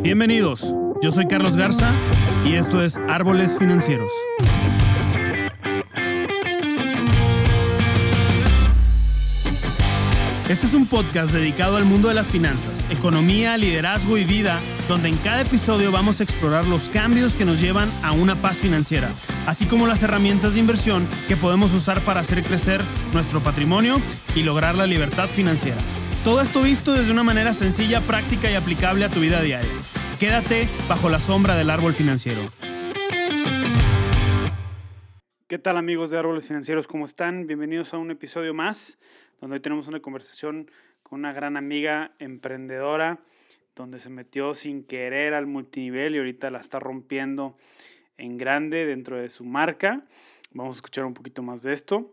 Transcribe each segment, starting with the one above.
Bienvenidos, yo soy Carlos Garza y esto es Árboles Financieros. Este es un podcast dedicado al mundo de las finanzas, economía, liderazgo y vida, donde en cada episodio vamos a explorar los cambios que nos llevan a una paz financiera, así como las herramientas de inversión que podemos usar para hacer crecer nuestro patrimonio y lograr la libertad financiera. Todo esto visto desde una manera sencilla, práctica y aplicable a tu vida diaria. Quédate bajo la sombra del árbol financiero. ¿Qué tal amigos de Árboles Financieros? ¿Cómo están? Bienvenidos a un episodio más, donde hoy tenemos una conversación con una gran amiga emprendedora, donde se metió sin querer al multinivel y ahorita la está rompiendo en grande dentro de su marca. Vamos a escuchar un poquito más de esto.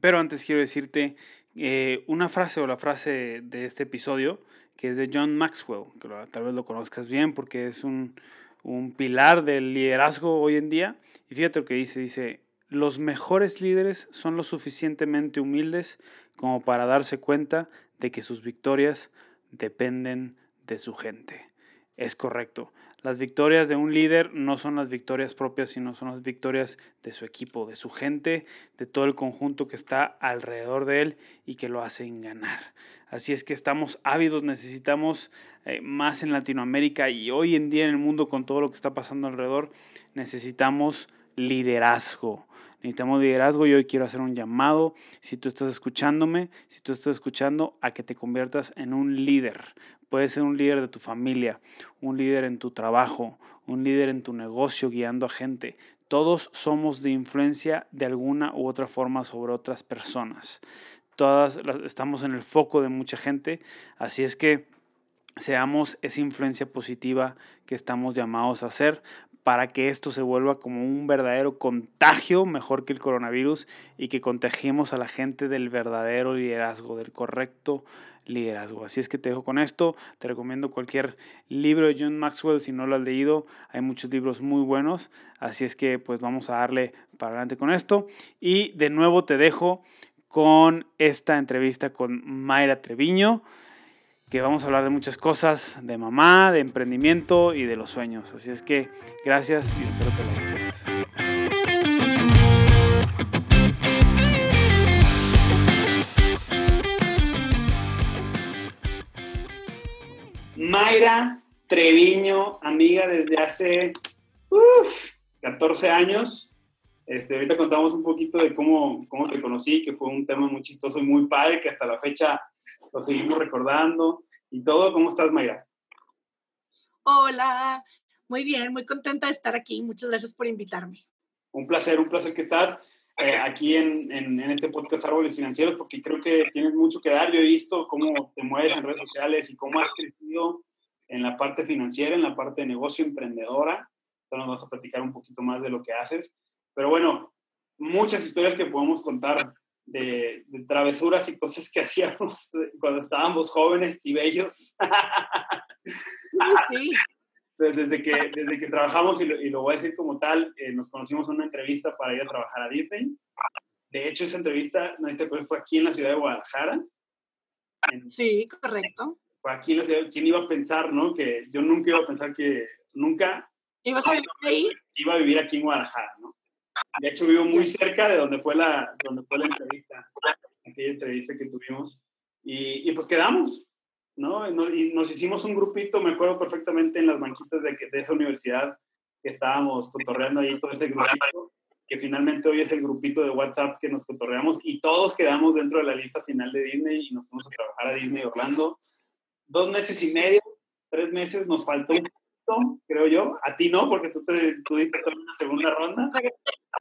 Pero antes quiero decirte eh, una frase o la frase de este episodio, que es de John Maxwell, que tal vez lo conozcas bien porque es un, un pilar del liderazgo hoy en día. Y fíjate lo que dice, dice, los mejores líderes son lo suficientemente humildes como para darse cuenta de que sus victorias dependen de su gente. Es correcto. Las victorias de un líder no son las victorias propias, sino son las victorias de su equipo, de su gente, de todo el conjunto que está alrededor de él y que lo hacen ganar. Así es que estamos ávidos, necesitamos eh, más en Latinoamérica y hoy en día en el mundo con todo lo que está pasando alrededor, necesitamos liderazgo. Necesitamos liderazgo y hoy quiero hacer un llamado, si tú estás escuchándome, si tú estás escuchando, a que te conviertas en un líder. Puedes ser un líder de tu familia, un líder en tu trabajo, un líder en tu negocio guiando a gente. Todos somos de influencia de alguna u otra forma sobre otras personas. Todas estamos en el foco de mucha gente, así es que seamos esa influencia positiva que estamos llamados a hacer para que esto se vuelva como un verdadero contagio, mejor que el coronavirus, y que contagiemos a la gente del verdadero liderazgo, del correcto liderazgo. Así es que te dejo con esto. Te recomiendo cualquier libro de John Maxwell si no lo has leído. Hay muchos libros muy buenos. Así es que pues vamos a darle para adelante con esto. Y de nuevo te dejo con esta entrevista con Mayra Treviño que vamos a hablar de muchas cosas, de mamá, de emprendimiento y de los sueños. Así es que gracias y espero que lo disfrutes. Mayra Treviño, amiga desde hace 14 años. Este, ahorita contamos un poquito de cómo, cómo te conocí, que fue un tema muy chistoso y muy padre, que hasta la fecha lo seguimos recordando y todo. ¿Cómo estás, Mayra? Hola, muy bien, muy contenta de estar aquí. Muchas gracias por invitarme. Un placer, un placer que estás eh, aquí en, en, este podcast Árboles Financieros, porque creo que tienes mucho que dar. Yo he visto cómo te mueves en redes sociales y cómo has crecido en la parte financiera, en la parte de negocio emprendedora. Entonces nos vas a platicar un poquito más de lo que haces. Pero bueno, muchas historias que podemos contar de, travesuras y cosas que hacíamos cuando estábamos jóvenes y bellos. Sí. Desde que, desde que trabajamos, y lo, voy a decir como tal, eh, nos conocimos en una entrevista para ir a trabajar a Disney. De hecho, esa entrevista, no fue aquí en la ciudad de Guadalajara. sí, correcto. Fue aquí en la ciudad. ¿Quién iba a pensar, no? Que yo nunca iba a pensar que nunca... ¿Ibas a vivir ahí? Iba a vivir aquí en Guadalajara, ¿no? De hecho, vivo muy cerca de donde fue la, donde fue la entrevista, aquella entrevista que tuvimos. Y, y pues quedamos, ¿no? Y nos hicimos un grupito, me acuerdo perfectamente en las banquitas de, de esa universidad que estábamos cotorreando ahí todo ese grupito, que finalmente hoy es el grupito de WhatsApp que nos cotorreamos y todos quedamos dentro de la lista final de Disney y nos fuimos a trabajar a Disney Orlando. Dos meses y medio, tres meses, nos faltó un creo yo. A ti no, porque tú te tuviste toda una segunda ronda.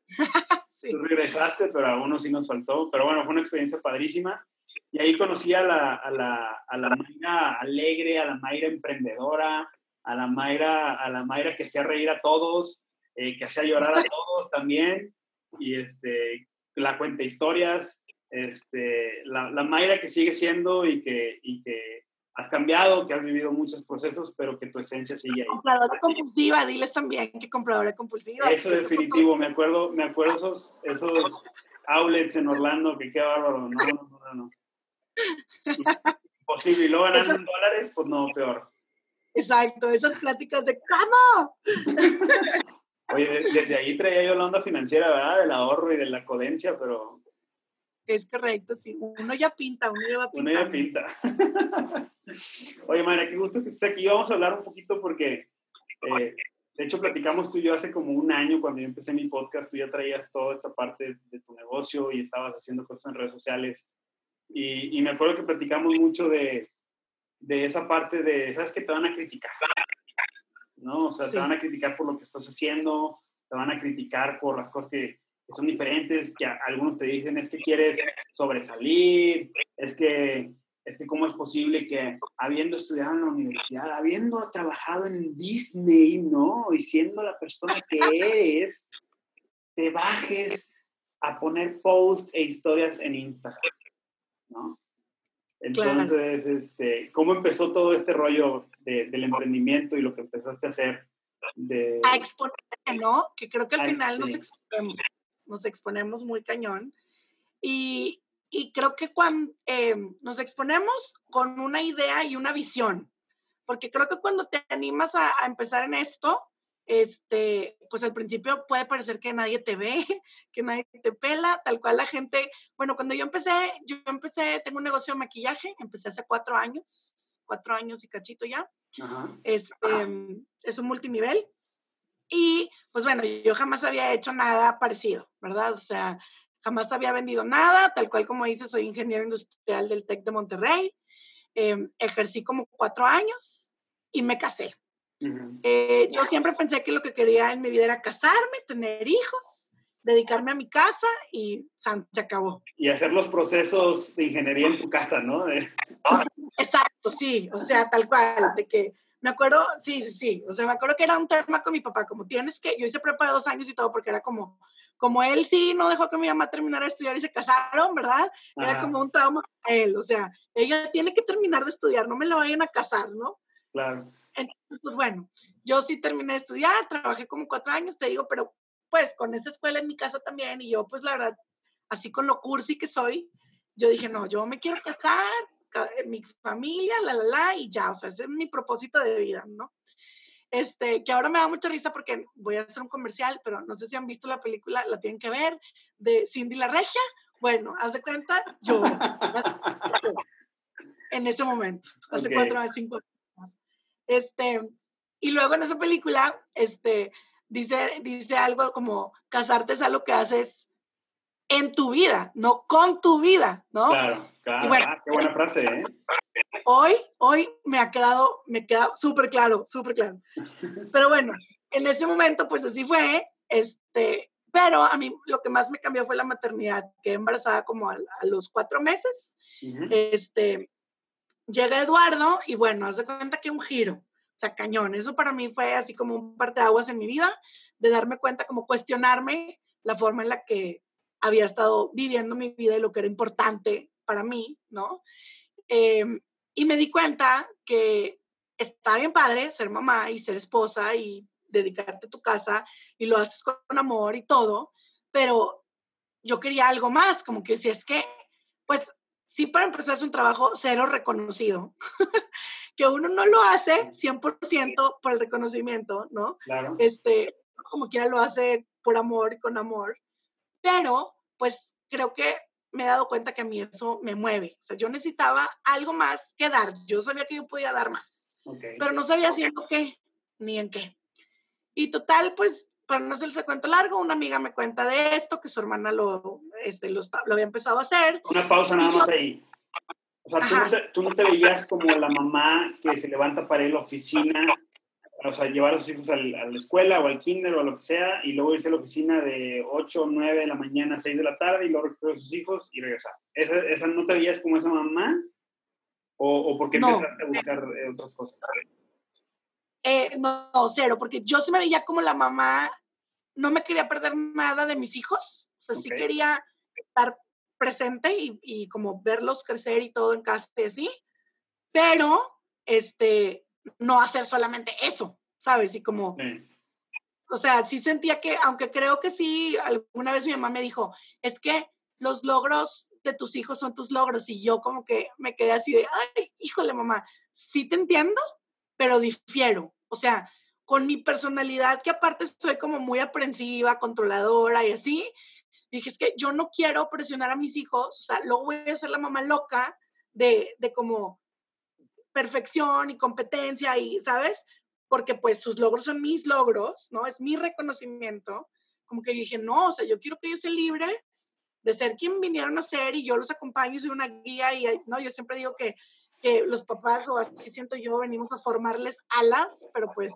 Tú regresaste, pero a uno sí nos faltó. Pero bueno, fue una experiencia padrísima. Y ahí conocí a la, a la, a la Mayra alegre, a la Mayra emprendedora, a la Mayra, a la Mayra que hacía reír a todos, eh, que hacía llorar a todos también. Y este, la cuenta historias. Este, la, la Mayra que sigue siendo y que, y que has cambiado, que has vivido muchos procesos, pero que tu esencia sigue ahí. Compradora compulsiva, diles también que compradora compulsiva. Eso definitivo, me acuerdo, me acuerdo esos, esos outlets en Orlando, que qué bárbaro, no, no, no, no. Imposible, y luego ganando en dólares, pues no, peor. Exacto, esas pláticas de ¿cómo? Oye, desde ahí traía yo la onda financiera, ¿verdad? Del ahorro y de la codencia, pero... Es correcto, sí. Uno ya pinta, uno ya va a pintar. Uno ya pinta. Oye, María, qué gusto que estés aquí. Vamos a hablar un poquito porque, eh, de hecho, platicamos tú y yo hace como un año cuando yo empecé mi podcast, tú ya traías toda esta parte de tu negocio y estabas haciendo cosas en redes sociales. Y, y me acuerdo que platicamos mucho de, de esa parte de, ¿sabes que Te van a criticar. ¿No? O sea, te van a criticar por lo que estás haciendo, te van a criticar por las cosas que, son diferentes, que algunos te dicen es que quieres sobresalir, es que, es que cómo es posible que habiendo estudiado en la universidad, habiendo trabajado en Disney, ¿no? Y siendo la persona que eres, te bajes a poner posts e historias en Instagram, ¿no? Entonces, este, ¿cómo empezó todo este rollo del emprendimiento y lo que empezaste a hacer? De... A exponer, ¿no? Que creo que al final nos, exponemos, nos exponemos muy cañón. Y, y creo que cuando eh, nos exponemos con una idea y una visión, porque creo que cuando te animas a, a empezar en esto, este, pues al principio puede parecer que nadie te ve, que nadie te pela, tal cual la gente, bueno, cuando yo empecé, yo empecé, tengo un negocio de maquillaje, empecé hace cuatro años, cuatro años y cachito ya, Este, es un multinivel, y pues bueno, yo jamás había hecho nada parecido, ¿verdad? O sea, jamás había vendido nada, tal cual como dices, soy ingeniero industrial del TEC de Monterrey, em, ejercí como cuatro años y me casé. Eh, yo siempre pensé que lo que quería en mi vida era casarme, tener hijos, dedicarme a mi casa y se acabó. Y hacer los procesos de ingeniería en tu casa, ¿no? Exacto, sí, o sea, tal cual, de que me acuerdo, sí, sí, sí, o sea, me acuerdo que era un tema con mi papá, como tienes que, yo hice prepa dos años y todo, porque era como, como él sí no dejó que mi mamá terminara de estudiar y se casaron, ¿verdad? Era como un trauma para él, o sea, ella tiene que terminar de estudiar, no me la vayan a casar, ¿no? Claro. Entonces, pues bueno, yo sí terminé de estudiar, trabajé como cuatro años, te digo, pero pues con esa escuela en mi casa también y yo pues la verdad, así con lo cursi que soy, yo dije, no, yo me quiero casar, mi familia, la, la, la, y ya, o sea, ese es mi propósito de vida, ¿no? Este, que ahora me da mucha risa porque voy a hacer un comercial, pero no sé si han visto la película, la tienen que ver, de Cindy la Regia. Bueno, haz de cuenta, yo. en ese momento, hace cuatro o cinco este, y luego en esa película, este, dice, dice algo como, casarte es algo que haces en tu vida, no con tu vida, ¿no? Claro, claro. Ah, qué buena frase, ¿eh? Hoy, hoy me ha quedado, me queda súper claro, súper claro. Pero bueno, en ese momento, pues así fue, este, pero a mí lo que más me cambió fue la maternidad, quedé embarazada como a, los cuatro meses, este, llega Eduardo y bueno, haz de cuenta que un giro, o sea, cañón. Eso para mí fue así como un aguas en mi vida, de darme cuenta, como cuestionarme la forma en la que había estado viviendo mi vida y lo que era importante para mí, ¿no? Em, y me di cuenta que está bien padre ser mamá y ser esposa y dedicarte a tu casa y lo haces con amor y todo, pero yo quería algo más, como que si es que, pues sí para empezar es un trabajo cero reconocido, que uno no lo hace 100% por el reconocimiento, ¿no? Claro. Este, como quiera lo hace por amor y con amor, pero pues creo que me he dado cuenta que a mí eso me mueve. O sea, yo necesitaba algo más que dar. Yo sabía que yo podía dar más, pero no sabía haciendo qué ni en qué. Y total, pues para no hacerse cuento largo, una amiga me cuenta de esto, que su hermana lo, este, lo, lo había empezado a hacer. Una pausa nada más ahí. O sea, tú no, te, veías como la mamá que se levanta para ir a la oficina, o sea, llevar a sus hijos a la escuela o al kinder o a lo que sea, y luego irse a la oficina de 8 o 9 de la mañana a 6 de la tarde y luego recoger a sus hijos y regresar. ¿Esa, esa no te veías como esa mamá? ¿O, o por qué empezaste a buscar eh, otras cosas? Eh, no, cero, porque yo se me veía como la mamá, no me quería perder nada de mis hijos, o sea, sí quería estar presente y, como verlos crecer y todo en casa y así, pero este, no hacer solamente eso, ¿sabes? Y como, o sea, sí sentía que, aunque creo que sí, alguna vez mi mamá me dijo, es que los logros de tus hijos son tus logros y yo como que me quedé así de, ay, híjole mamá, sí te entiendo, pero difiero. O sea, con mi personalidad, que aparte soy como muy aprensiva, controladora y así, dije, es que yo no quiero presionar a mis hijos, o sea, luego voy a ser la mamá loca de, de como perfección y competencia y, ¿sabes? Porque pues sus logros son mis logros, ¿no? Es mi reconocimiento. Como que dije, no, o sea, yo quiero que ellos sean libres de ser quien vinieron a ser y yo los acompaño y soy una guía y, no, yo siempre digo que, que los papás, o así siento yo, venimos a formarles alas, pero pues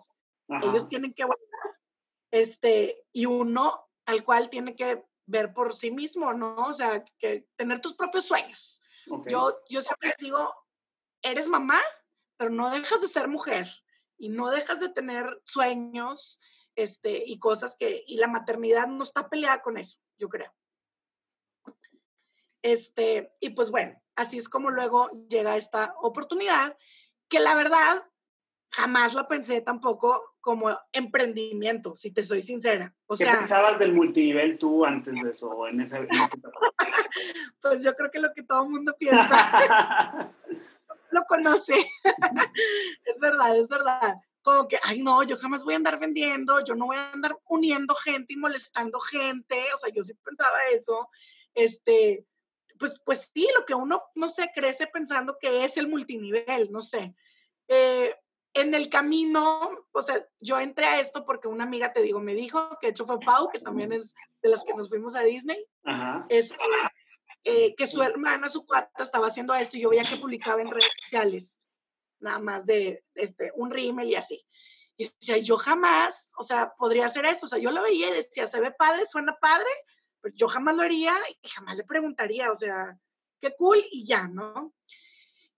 ellos tienen que volar. Este, y uno al cual tiene que ver por sí mismo, ¿no? O sea, que tener tus propios sueños. Yo, yo siempre les digo, eres mamá, pero no dejas de ser mujer y no dejas de tener sueños este, y cosas que, y la maternidad no está peleada con eso, yo creo. Este, y pues bueno, así es como luego llega esta oportunidad, que la verdad jamás la pensé tampoco como emprendimiento, si te soy sincera. O ¿Qué pensabas del multinivel tú antes de eso, en esa, pues yo creo que lo que todo el mundo piensa. lo conoce. es verdad, es verdad. Como que, ay, no, yo jamás voy a andar vendiendo, yo no voy a andar uniendo gente y molestando gente. O sea, yo sí pensaba eso. Este, pues, pues sí, lo que uno, no sé, crece pensando que es el multinivel, no sé. Eh, en el camino, o sea, yo entré a esto porque una amiga, te digo, me dijo, que de hecho fue Pau, que también es de las que nos fuimos a Disney, Es, eh, que su hermana, su cuata, estaba haciendo esto y yo veía que publicaba en redes sociales, nada más de este, un rímel y así. Y decía, yo jamás, o sea, podría hacer eso. O sea, yo lo veía y decía, se ve padre, suena padre, pero yo jamás lo haría y jamás le preguntaría, o sea, qué cool y ya, ¿no?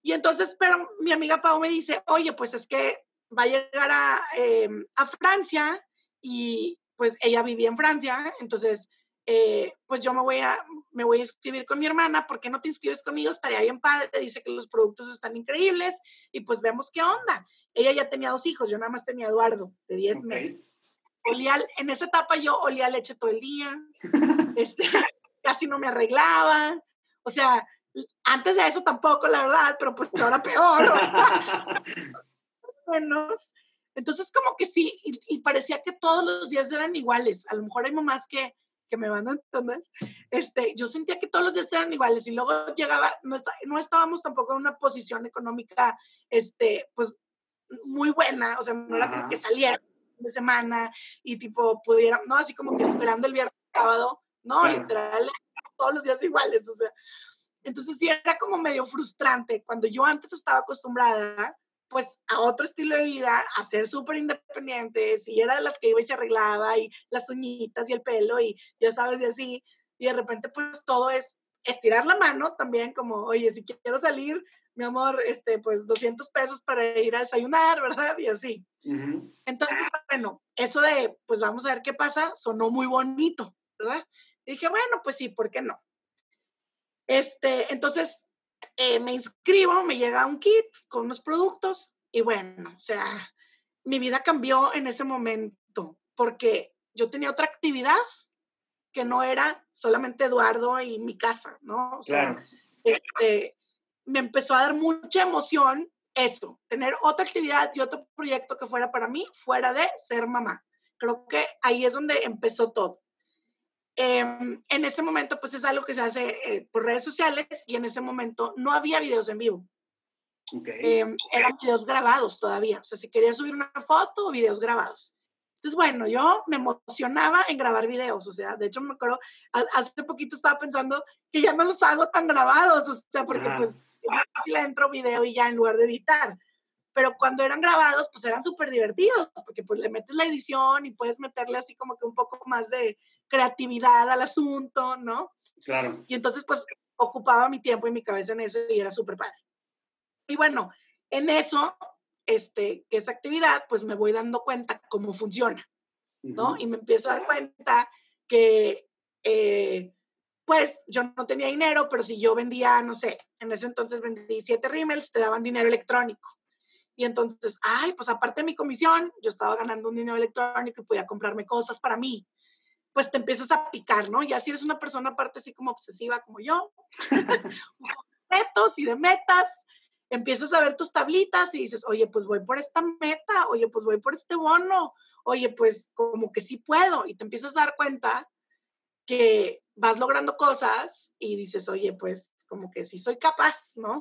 Y entonces, pero mi amiga Pau me dice, oye, pues es que va a llegar a, eh, a Francia y pues ella vivía en Francia, entonces, eh, pues yo me voy, a, me voy a inscribir con mi hermana, ¿por qué no te inscribes conmigo? Estaría bien padre, dice que los productos están increíbles y pues vemos qué onda. Ella ya tenía dos hijos, yo nada más tenía Eduardo, de 10 meses. Olía, en esa etapa yo olía leche todo el día, este, casi no me arreglaba, o sea, antes de eso tampoco, la verdad, pero pues ahora peor. Menos. Entonces, como que sí, y, parecía que todos los días eran iguales. A lo mejor hay mamás que, que me van a entender. Este, yo sentía que todos los días eran iguales y luego llegaba, no, no estábamos tampoco en una posición económica, este, pues, muy buena. O sea, no era como que saliera de semana y tipo pudiera, no, así como que esperando el viernes sábado, no, literal, todos los días iguales. O sea, entonces sí era como medio frustrante cuando yo antes estaba acostumbrada pues a otro estilo de vida, a ser súper independiente, si era de las que iba y se arreglaba y las uñitas y el pelo y ya sabes y así, y de repente pues todo es estirar la mano también como, oye, si quiero salir, mi amor, este, pues 200 pesos para ir a desayunar, ¿verdad? Y así. Entonces, bueno, eso de, pues vamos a ver qué pasa, sonó muy bonito, ¿verdad? Y dije, bueno, pues sí, ¿por qué no? Este, entonces, eh, me inscribo, me llega un kit con unos productos y bueno, o sea, mi vida cambió en ese momento porque yo tenía otra actividad que no era solamente Eduardo y mi casa, ¿no? O sea, este, me empezó a dar mucha emoción eso, tener otra actividad y otro proyecto que fuera para mí, fuera de ser mamá. Creo que ahí es donde empezó todo. Em, en ese momento, pues es algo que se hace eh, por redes sociales y en ese momento no había videos en vivo. Em, eran videos grabados todavía. O sea, si quería subir una foto, videos grabados. Entonces, bueno, yo me emocionaba en grabar videos. O sea, de hecho, me acuerdo, hace poquito estaba pensando que ya no los hago tan grabados. O sea, porque pues si le entro video y ya en lugar de editar. Pero cuando eran grabados, pues eran súper divertidos, porque pues le metes la edición y puedes meterle así como que un poco más de, creatividad al asunto, ¿no? Claro. Y entonces, pues, ocupaba mi tiempo y mi cabeza en eso y era súper padre. Y bueno, en eso, este, que esa actividad, pues me voy dando cuenta cómo funciona, ¿no? Y me empiezo a dar cuenta que, eh, pues, yo no tenía dinero, pero si yo vendía, no sé, en ese entonces vendí siete rímels, te daban dinero electrónico. Y entonces, ay, pues aparte de mi comisión, yo estaba ganando un dinero electrónico y podía comprarme cosas para mí pues te empiezas a picar, ¿no? Ya si eres una persona aparte así como obsesiva como yo, retos y de metas, empiezas a ver tus tablitas y dices, oye, pues voy por esta meta, oye, pues voy por este bono, oye, pues como que sí puedo. Y te empiezas a dar cuenta que vas logrando cosas y dices, oye, pues como que sí soy capaz, ¿no?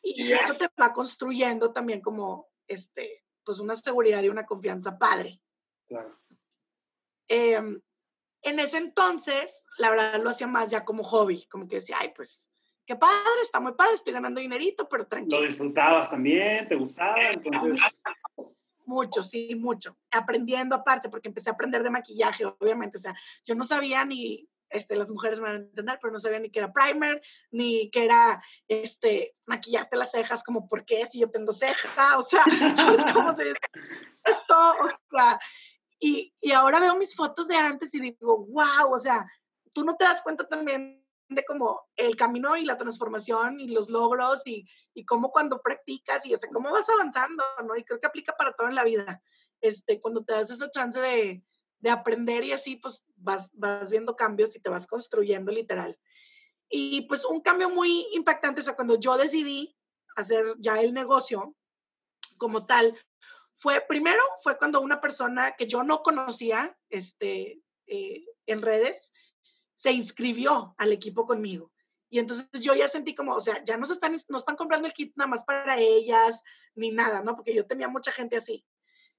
Y eso te va construyendo también como, este, pues una seguridad y una confianza padre. Claro. Em, en ese entonces, la verdad lo hacía más ya como hobby, como que decía, ay, pues qué padre, está muy padre, estoy ganando dinerito, pero tranquilo. ¿Lo disfrutabas también? ¿Te gustaba? Entonces... Mucho, sí, mucho. Aprendiendo aparte, porque empecé a aprender de maquillaje, obviamente. O sea, yo no sabía ni, este, las mujeres me van a entender, pero no sabía ni que era primer, ni que era, este, maquillarte las cejas, como, ¿por qué si yo tengo ceja? O sea, ¿sabes cómo se dice? Esto, o sea, y, y ahora veo mis fotos de antes y digo, wow, o sea, tú no te das cuenta también de como el camino y la transformación y los logros y, y cómo cuando practicas y, o sea, cómo vas avanzando, ¿no? Y creo que aplica para todo en la vida. Este, cuando te das esa chance de, de aprender y así, pues vas, vas viendo cambios y te vas construyendo literal. Y pues un cambio muy impactante, o sea, cuando yo decidí hacer ya el negocio como tal, fue, primero fue cuando una persona que yo no conocía, este, eh, en redes, se inscribió al equipo conmigo. Y entonces yo ya sentí como, o sea, ya no, se están, no están comprando el kit nada más para ellas, ni nada, ¿no? Porque yo tenía mucha gente así.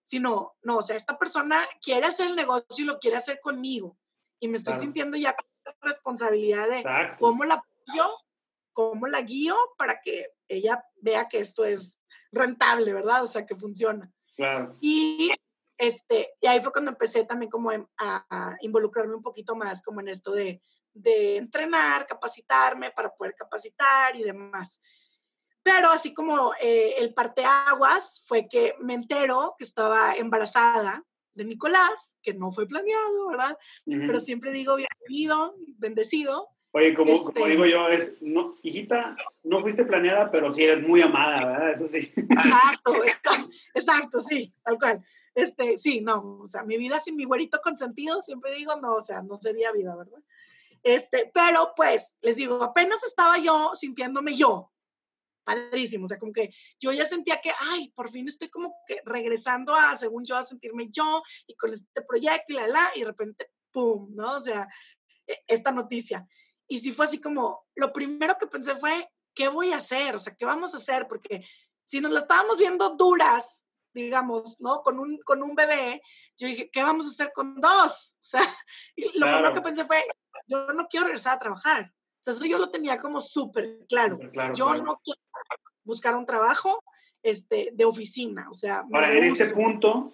Sino, no, o sea, esta persona quiere hacer el negocio y lo quiere hacer conmigo. Y me estoy sintiendo ya con la responsabilidad de cómo la apoyo, cómo la guío para que ella vea que esto es rentable, ¿verdad? O sea, que funciona. Claro. Y este, y ahí fue cuando empecé también como a, involucrarme un poquito más como en esto de, de entrenar, capacitarme para poder capacitar y demás. Pero así como eh, el parteaguas fue que me entero que estaba embarazada de Nicolás, que no fue planeado, ¿verdad? Pero siempre digo bienvenido, bendecido. Oye, como, como, este digo yo, es, no, hijita, no fuiste planeada, pero sí eres muy amada, ¿verdad? Eso sí. Exacto, exacto, sí, tal cual. Este, sí, no, o sea, mi vida sin mi güerito consentido, siempre digo, no, o sea, no sería vida, ¿verdad? Este, pero pues, les digo, apenas estaba yo sintiéndome yo, padrísimo, o sea, como que yo ya sentía que, ay, por fin estoy como que regresando a, según yo, a sentirme yo y con este proyecto y la, la, y de repente, ¡pum!, ¿no? O sea, e, esta noticia. Y sí fue así como, lo primero que pensé fue, ¿qué voy a hacer? O sea, ¿qué vamos a hacer? Porque si nos la estábamos viendo duras, digamos, ¿no? Con un, con un bebé, yo dije, ¿qué vamos a hacer con dos? O sea, lo primero que pensé fue, yo no quiero regresar a trabajar. O sea, eso yo lo tenía como súper claro. Yo no quiero buscar un trabajo este, de oficina, o sea. Ahora, en este punto,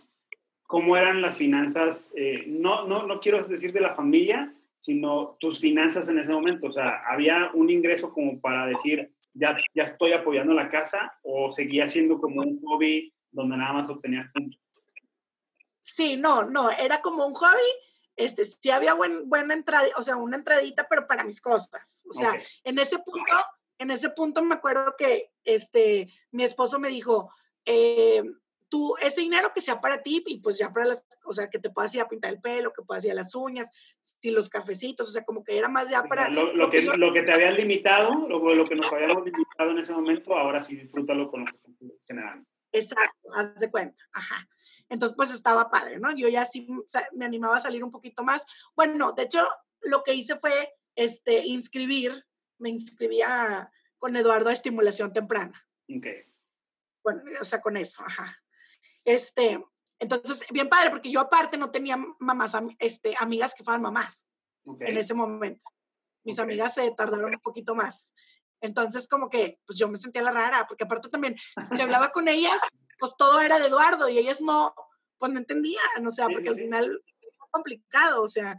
¿cómo eran las finanzas? Eh, no, no, no quiero decir de la familia, sino tus finanzas en ese momento. O sea, ¿había un ingreso como para decir, ya, ya estoy apoyando la casa o seguía siendo como un hobby donde nada más obtenías puntos. Sí, no, no, era como un hobby. Este, sí había buen, buena entrada, o sea, una entradita, pero para mis costas. O sea, en ese punto, en ese punto me acuerdo que este, mi esposo me dijo, eh, tú, ese dinero que sea para ti y pues ya para las, o sea, que te puedas ir a pintar el pelo, que puedas ir a las uñas, los cafecitos, o sea, como que era más ya para... Lo, que, lo que te habían limitado, lo, lo que nos habíamos limitado en ese momento, ahora sí disfrútalo con lo que estás generando. Exacto, haz de cuenta. Ajá. Entonces, pues estaba padre, ¿no? Yo ya sí me animaba a salir un poquito más. Bueno, de hecho, lo que hice fue este, inscribir, me inscribía con Eduardo a estimulación temprana. Ok. Bueno, o sea, con eso, ajá. Este, entonces, bien padre, porque yo aparte no tenía mamás, este, amigas que fueran mamás en ese momento. Mis amigas se tardaron un poquito más. Entonces, como que, pues yo me sentía la rara, porque aparte también, si hablaba con ellas, pues todo era de Eduardo y ellas no, pues no entendían, o sea, porque al final es complicado, o sea,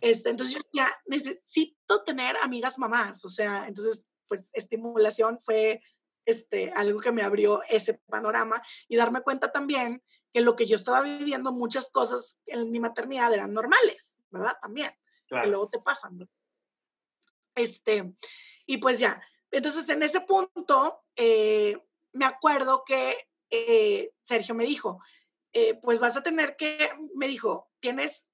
este, entonces yo ya necesito tener amigas mamás, o sea, entonces, pues estimulación fue este, algo que me abrió ese panorama y darme cuenta también que lo que yo estaba viviendo, muchas cosas en mi maternidad eran normales, ¿verdad? También, que luego te pasan. ¿no? Este, y pues ya, entonces, en ese punto, eh, me acuerdo que eh, Sergio me dijo, eh, pues vas a tener que, me dijo, tienes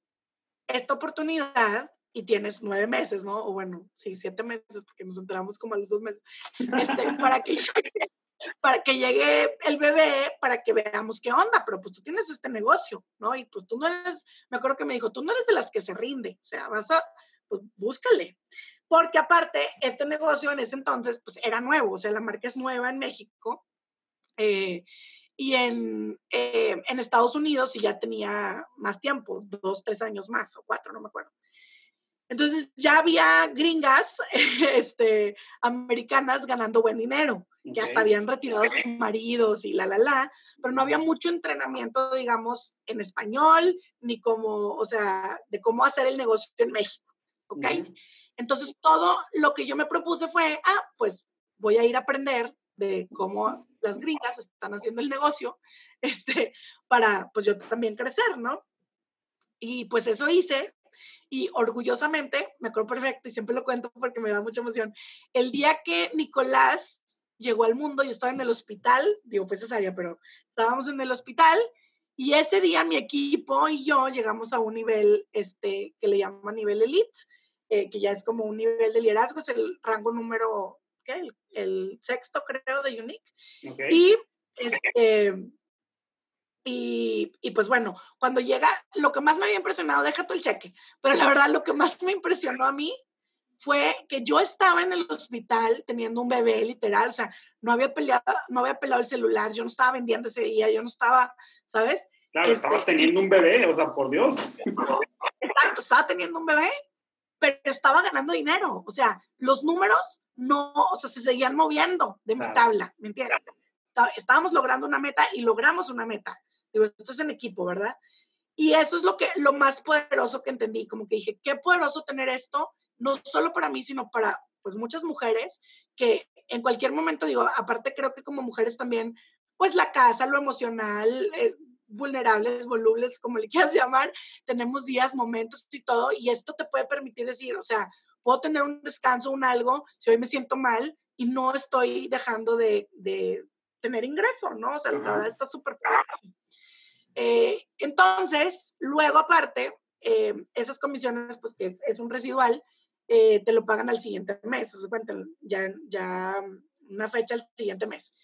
esta oportunidad y tienes nueve meses, ¿no? O bueno, sí, siete meses, porque nos enteramos como a los dos meses, este, para, que, para que llegue el bebé, para que veamos qué onda, pero pues tú tienes este negocio, ¿no? Y pues tú no eres, me acuerdo que me dijo, tú no eres de las que se rinde, o sea, vas a, pues búscale. Porque aparte, este negocio en ese entonces, pues era nuevo, o sea, la marca es nueva en México. Eh, y en, eh, en Estados Unidos y ya tenía más tiempo, dos, tres años más o cuatro, no me acuerdo. Entonces ya había gringas este, americanas ganando buen dinero, que hasta habían retirado a sus maridos y la, la, la, pero no había mucho entrenamiento, digamos, en español, ni como, o sea, de cómo hacer el negocio en México, ¿ok? Entonces todo lo que yo me propuse fue, ah, pues voy a ir a aprender de cómo las gringas están haciendo el negocio, este, para pues yo también crecer, ¿no? Y pues eso hice, y orgullosamente, me acuerdo perfecto y siempre lo cuento porque me da mucha emoción, el día que Nicolás llegó al mundo, yo estaba en el hospital, digo, fue cesárea, pero estábamos en el hospital y ese día mi equipo y yo llegamos a un nivel este, que le llaman nivel elite, eh, que ya es como un nivel de liderazgo, es el rango número, ¿qué? El, sexto creo de Unique. Y este, y, y, pues bueno, cuando llega, lo que más me había impresionado, deja tú el cheque, pero la verdad lo que más me impresionó a mí fue que yo estaba en el hospital teniendo un bebé literal, o sea, no había peleado, no había pelado el celular, yo no estaba vendiendo ese día, yo no estaba, ¿sabes? Claro, estabas este, teniendo un bebé, o sea, por Dios. Exacto, estaba teniendo un bebé, pero estaba ganando dinero, o sea, los números no, o sea, se seguían moviendo de mi tabla, ¿me entiendes? Estábamos logrando una meta y logramos una meta. Digo, esto es en equipo, ¿verdad? Y eso es lo que lo más poderoso que entendí, como que dije, qué poderoso tener esto, no solo para mí, sino para pues muchas mujeres que en cualquier momento digo, aparte creo que como mujeres también, pues la casa, lo emocional, eh, vulnerables, volubles, como le quieras llamar, tenemos días, momentos y todo, y esto te puede permitir decir, o sea, puedo tener un descanso, un algo, si hoy me siento mal y no estoy dejando de, de tener ingreso, ¿no? O sea, la verdad está súper eh, entonces, luego aparte, eh, esas comisiones, pues que es, un residual, eh, te lo pagan al siguiente mes, o sea, ya, ya una fecha al siguiente mes.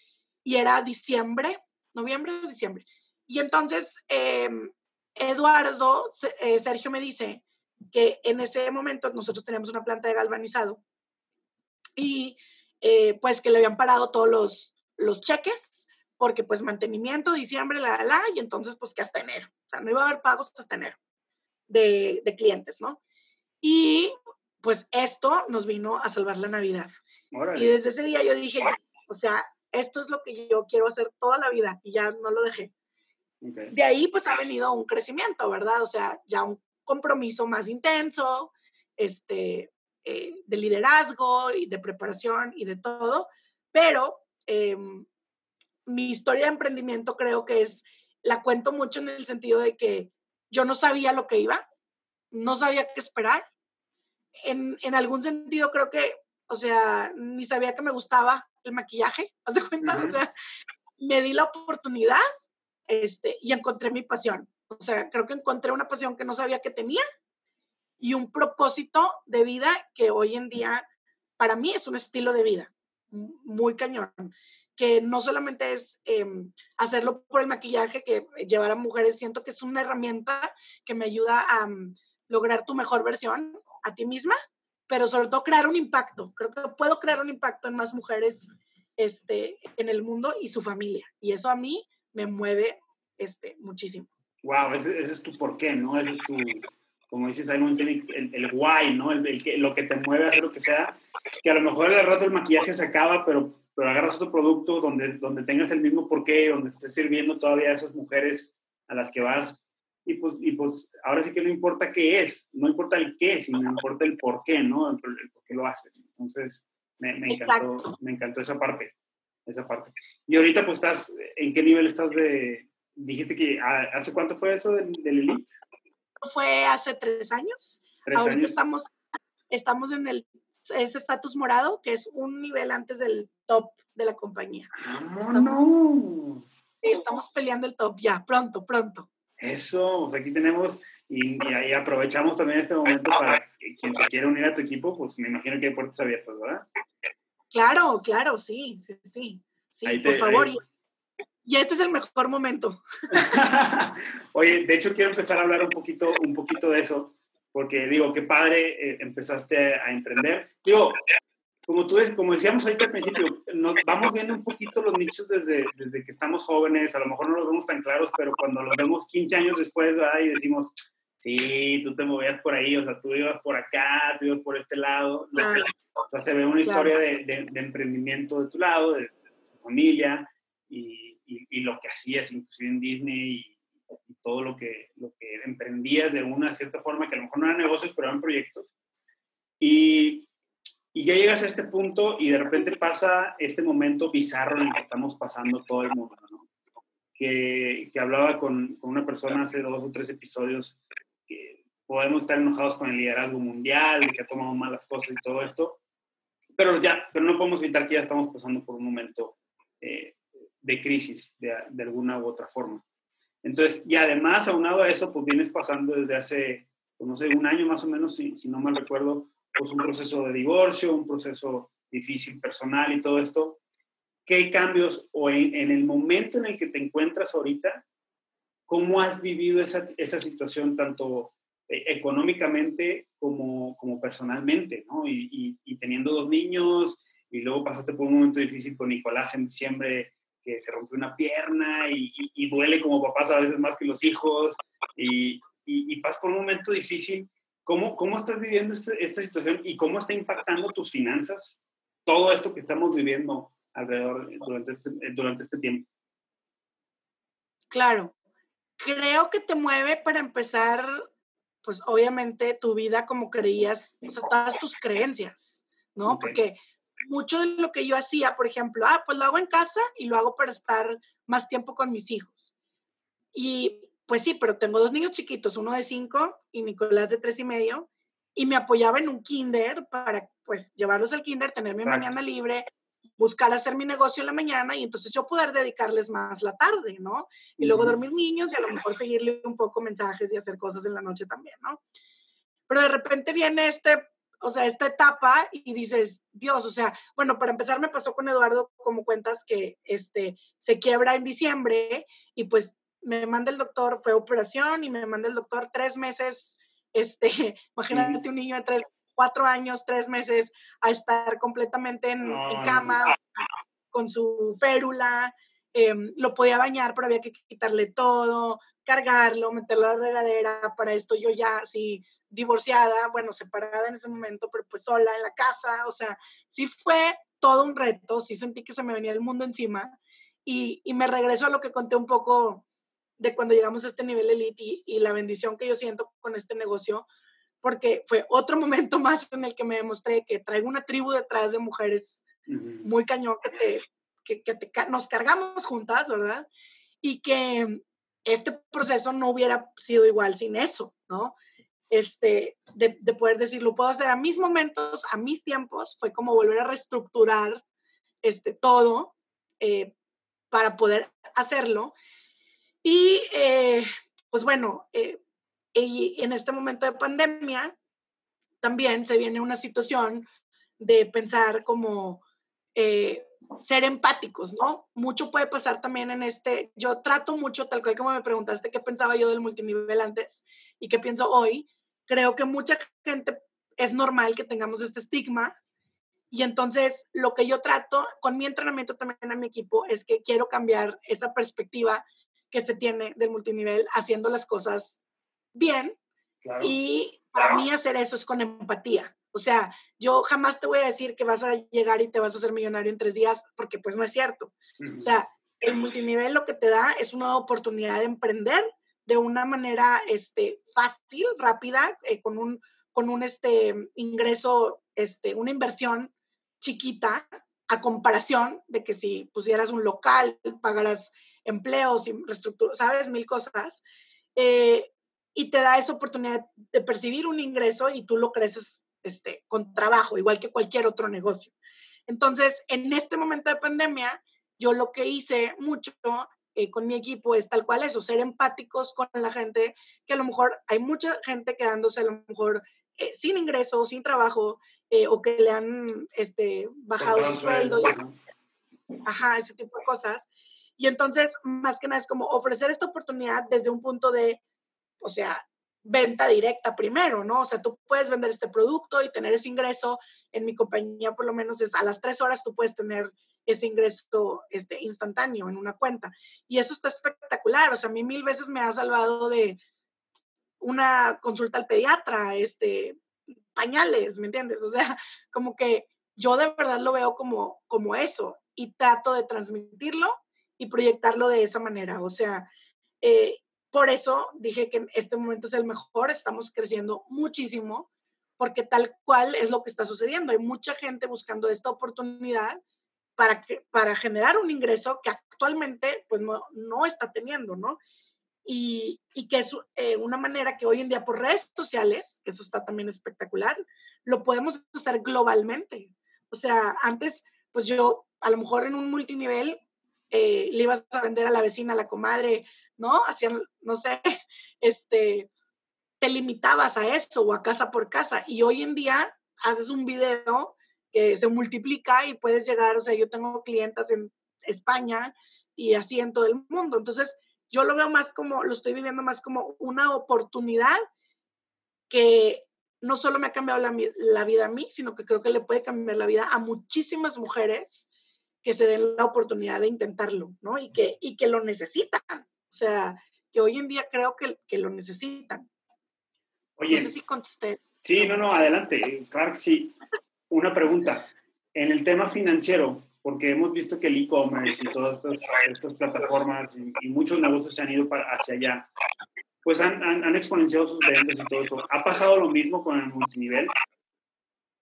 Y era diciembre, noviembre o diciembre. Y entonces, Eduardo, Sergio me dice que en ese momento nosotros teníamos una planta de galvanizado y pues que le habían parado todos los, los cheques porque pues mantenimiento, diciembre, la, la, y entonces pues que hasta enero. O sea, no iba a haber pagos hasta enero de, de clientes, ¿no? Y pues esto nos vino a salvar la Navidad. Y desde ese día yo dije, o sea, esto es lo que yo quiero hacer toda la vida y ya no lo dejé. De ahí pues ha venido un crecimiento, ¿verdad? O sea, ya un compromiso más intenso, este, eh, de liderazgo y de preparación y de todo, pero eh, mi historia de emprendimiento creo que es, la cuento mucho en el sentido de que yo no sabía lo que iba, no sabía qué esperar. En, en algún sentido creo que, o sea, ni sabía que me gustaba el maquillaje, ¿haz de cuenta? O sea, me di la oportunidad este, y encontré mi pasión. O sea, creo que encontré una pasión que no sabía que tenía y un propósito de vida que hoy en día para mí es un estilo de vida muy cañón que no solamente es em, hacerlo por el maquillaje, que llevar a mujeres, siento que es una herramienta que me ayuda a mm, lograr tu mejor versión a ti misma, pero sobre todo crear un impacto. Creo que puedo crear un impacto en más mujeres este, en el mundo y su familia. Y eso a mí me mueve este, muchísimo. Wow, ese, es tu porqué, ¿no? Ese es tu, como dices, el, el why, ¿no? El, el, lo que te mueve a hacer lo que sea. Que a lo mejor al rato el maquillaje se acaba, pero pero agarras otro producto donde, donde tengas el mismo porqué, donde estés sirviendo todavía a esas mujeres a las que vas. Y pues, y pues ahora sí que no importa qué es, no importa el qué, sino importa el por qué, ¿no? El, por qué lo haces. Entonces, me, me encantó, me encantó esa parte, esa parte. Y ahorita pues estás, ¿en qué nivel estás de, dijiste que, ¿hace cuánto fue eso del, Elite? Fue hace tres años. ¿Tres ahorita estamos, estamos en el ese estatus morado, que es un nivel antes del top de la compañía. Estamos, estamos peleando el top ya, pronto, pronto. Eso, aquí tenemos y, ahí aprovechamos también este momento para quien se quiera unir a tu equipo, pues me imagino que hay puertas abiertas, ¿verdad? Claro, claro, sí, sí, sí. Sí, por favor. Y, este es el mejor momento. Oye, de hecho quiero empezar a hablar un poquito, un poquito de eso, porque digo, qué padre eh, empezaste a emprender. Digo, como tú como decíamos ahorita al principio, nos vamos viendo un poquito los nichos desde, desde que estamos jóvenes, a lo mejor no los vemos tan claros, pero cuando los vemos 15 años después, ¿verdad? Y decimos, sí, tú te movías por ahí, o sea, tú ibas por acá, tú ibas por este lado. O sea, se ve una historia de, de, emprendimiento de tu lado, de, tu familia, y, y, lo que hacías, inclusive en Disney, y, todo lo que, lo que emprendías de una cierta forma, que a lo mejor no eran negocios, pero eran proyectos. Y, y ya llegas a este punto y de repente pasa este momento bizarro en el que estamos pasando todo el mundo, ¿no? Que, que hablaba con, con, una persona hace dos o tres episodios que podemos estar enojados con el liderazgo mundial, que ha tomado malas cosas y todo esto, pero ya, pero no podemos evitar que ya estamos pasando por un momento eh, de crisis de, de, alguna u otra forma. Entonces, y además, aunado a eso, pues vienes pasando desde hace, pues, no sé, un año más o menos, si, si no mal recuerdo, pues un proceso de divorcio, un proceso difícil personal y todo esto, ¿qué cambios o en, el momento en el que te encuentras ahorita, cómo has vivido esa, esa situación tanto eh, económicamente como, como personalmente, ¿no? Y, y, teniendo dos niños y luego pasaste por un momento difícil con Nicolás en diciembre que se rompió una pierna y, y duele como papás a veces más que los hijos y, y, pasas por un momento difícil ¿Cómo, cómo estás viviendo este, esta situación y cómo está impactando tus finanzas todo esto que estamos viviendo alrededor durante este, durante este tiempo? Claro, creo que te mueve para empezar, pues obviamente tu vida como creías, o sea, todas tus creencias, ¿no? Porque mucho de lo que yo hacía, por ejemplo, ah, pues lo hago en casa y lo hago para estar más tiempo con mis hijos. Y pues sí, pero tengo dos niños chiquitos, uno de cinco y Nicolás de tres y medio, y me apoyaba en un kinder para pues llevarlos al kinder, tener mi mañana libre, buscar hacer mi negocio en la mañana y entonces yo poder dedicarles más la tarde, ¿no? Y luego dormir niños y a lo mejor seguirle un poco mensajes y hacer cosas en la noche también, ¿no? Pero de repente viene este, o sea, esta etapa y dices, Dios, o sea, bueno, para empezar me pasó con Eduardo, como cuentas, que este, se quiebra en diciembre y pues me manda el doctor, fue operación y me manda el doctor tres meses, este, imagínate un niño de tres, cuatro años, tres meses a estar completamente en, cama con su férula, em, lo podía bañar, pero había que quitarle todo, cargarlo, meterlo a la regadera, para esto yo ya así divorciada, bueno, separada en ese momento, pero pues sola en la casa, o sea, sí fue todo un reto, sí sentí que se me venía el mundo encima y, y me regreso a lo que conté un poco de cuando llegamos a este nivel elite y, la bendición que yo siento con este negocio, porque fue otro momento más en el que me demostré que traigo una tribu detrás de mujeres muy cañón que, te, que, te, nos cargamos juntas, ¿verdad? Y que este proceso no hubiera sido igual sin eso, ¿no? Este, de, de poder decir, lo puedo hacer a mis momentos, a mis tiempos, fue como volver a reestructurar este, todo eh, para poder hacerlo y eh, pues bueno, eh, y en este momento de pandemia también se viene una situación de pensar como ser empáticos, ¿no? Mucho puede pasar también en este, yo trato mucho, tal cual como me preguntaste qué pensaba yo del multinivel antes y qué pienso hoy, creo que mucha gente es normal que tengamos este estigma y entonces lo que yo trato con mi entrenamiento también a mi equipo es que quiero cambiar esa perspectiva que se tiene del multinivel haciendo las cosas bien. Y para mí hacer eso es con empatía. O sea, yo jamás te voy a decir que vas a llegar y te vas a hacer millonario en tres días, porque pues no es cierto. O sea, el multinivel lo que te da es una oportunidad de emprender de una manera este, fácil, rápida, eh, con un, con un este, ingreso, este, una inversión chiquita, a comparación de que si pusieras un local, pagaras empleos, infraestructura, sabes, mil cosas, eh, y te da esa oportunidad de percibir un ingreso y tú lo creces este, con trabajo, igual que cualquier otro negocio. Entonces, en este momento de pandemia, yo lo que hice mucho eh, con mi equipo es tal cual eso, ser empáticos con la gente, que a lo mejor hay mucha gente quedándose a lo mejor eh, sin ingreso, sin trabajo, o que le han este, bajado su sueldo. Ajá, ese tipo de cosas. Y entonces, más que nada, es como ofrecer esta oportunidad desde un punto de, o sea, venta directa primero, ¿no? O sea, tú puedes vender este producto y tener ese ingreso. En mi compañía, por lo menos, es a las tres horas tú puedes tener ese ingreso este, instantáneo en una cuenta. Y eso está espectacular. O sea, a mí mil veces me ha salvado de una consulta al pediatra, este, pañales, ¿me entiendes? O sea, como que yo de verdad lo veo como, como eso y trato de transmitirlo y proyectarlo de esa manera. O sea, eh, por eso dije que en este momento es el mejor, estamos creciendo muchísimo, porque tal cual es lo que está sucediendo. Hay mucha gente buscando esta oportunidad para, que, para generar un ingreso que actualmente pues no, no está teniendo, ¿no? Y, y, que es eh, una manera que hoy en día por redes sociales, eso está también espectacular, lo podemos hacer globalmente. O sea, antes, pues yo a lo mejor en un multinivel eh, le ibas a vender a la vecina, a la comadre, ¿no? Hacían, no sé, este, te limitabas a eso o a casa por casa. Y hoy en día haces un video que se multiplica y puedes llegar, o sea, yo tengo clientas en España y así en todo el mundo. Entonces, yo lo veo más como, lo estoy viviendo más como una oportunidad que no solo me ha cambiado la, la, vida a mí, sino que creo que le puede cambiar la vida a muchísimas mujeres que se den la oportunidad de intentarlo, ¿no? Y que, y que lo necesitan. O sea, que hoy en día creo que, que lo necesitan. Oye, no sé si contesté. Sí, no, no, adelante. Claro que sí. Una pregunta. En el tema financiero, porque hemos visto que el e-commerce y todas estas, estas plataformas y, y, muchos negocios se han ido para, hacia allá, pues han, han, han, exponenciado sus ventas y todo eso. ¿Ha pasado lo mismo con el multinivel?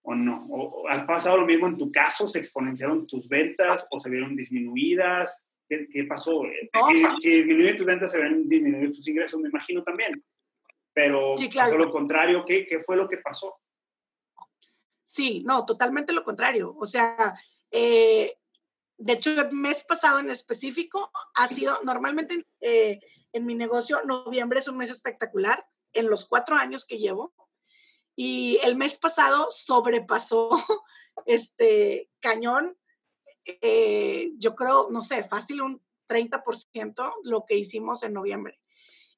¿O no? ¿O, ¿Ha pasado lo mismo en tu caso? ¿Se exponenciaron tus ventas o se vieron disminuidas? ¿Qué, qué pasó? No, si, si, disminuyen tus ventas, se ven disminuidos tus ingresos, me imagino también. Pero sí, claro. lo contrario, ¿qué, ¿qué fue lo que pasó? Sí, no, totalmente lo contrario. O sea, eh, de hecho, el mes pasado en específico ha sido, normalmente eh, en mi negocio, noviembre es un mes espectacular en los cuatro años que llevo. Y el mes pasado sobrepasó este cañón, eh, yo creo, no sé, fácil un 30% lo que hicimos en noviembre.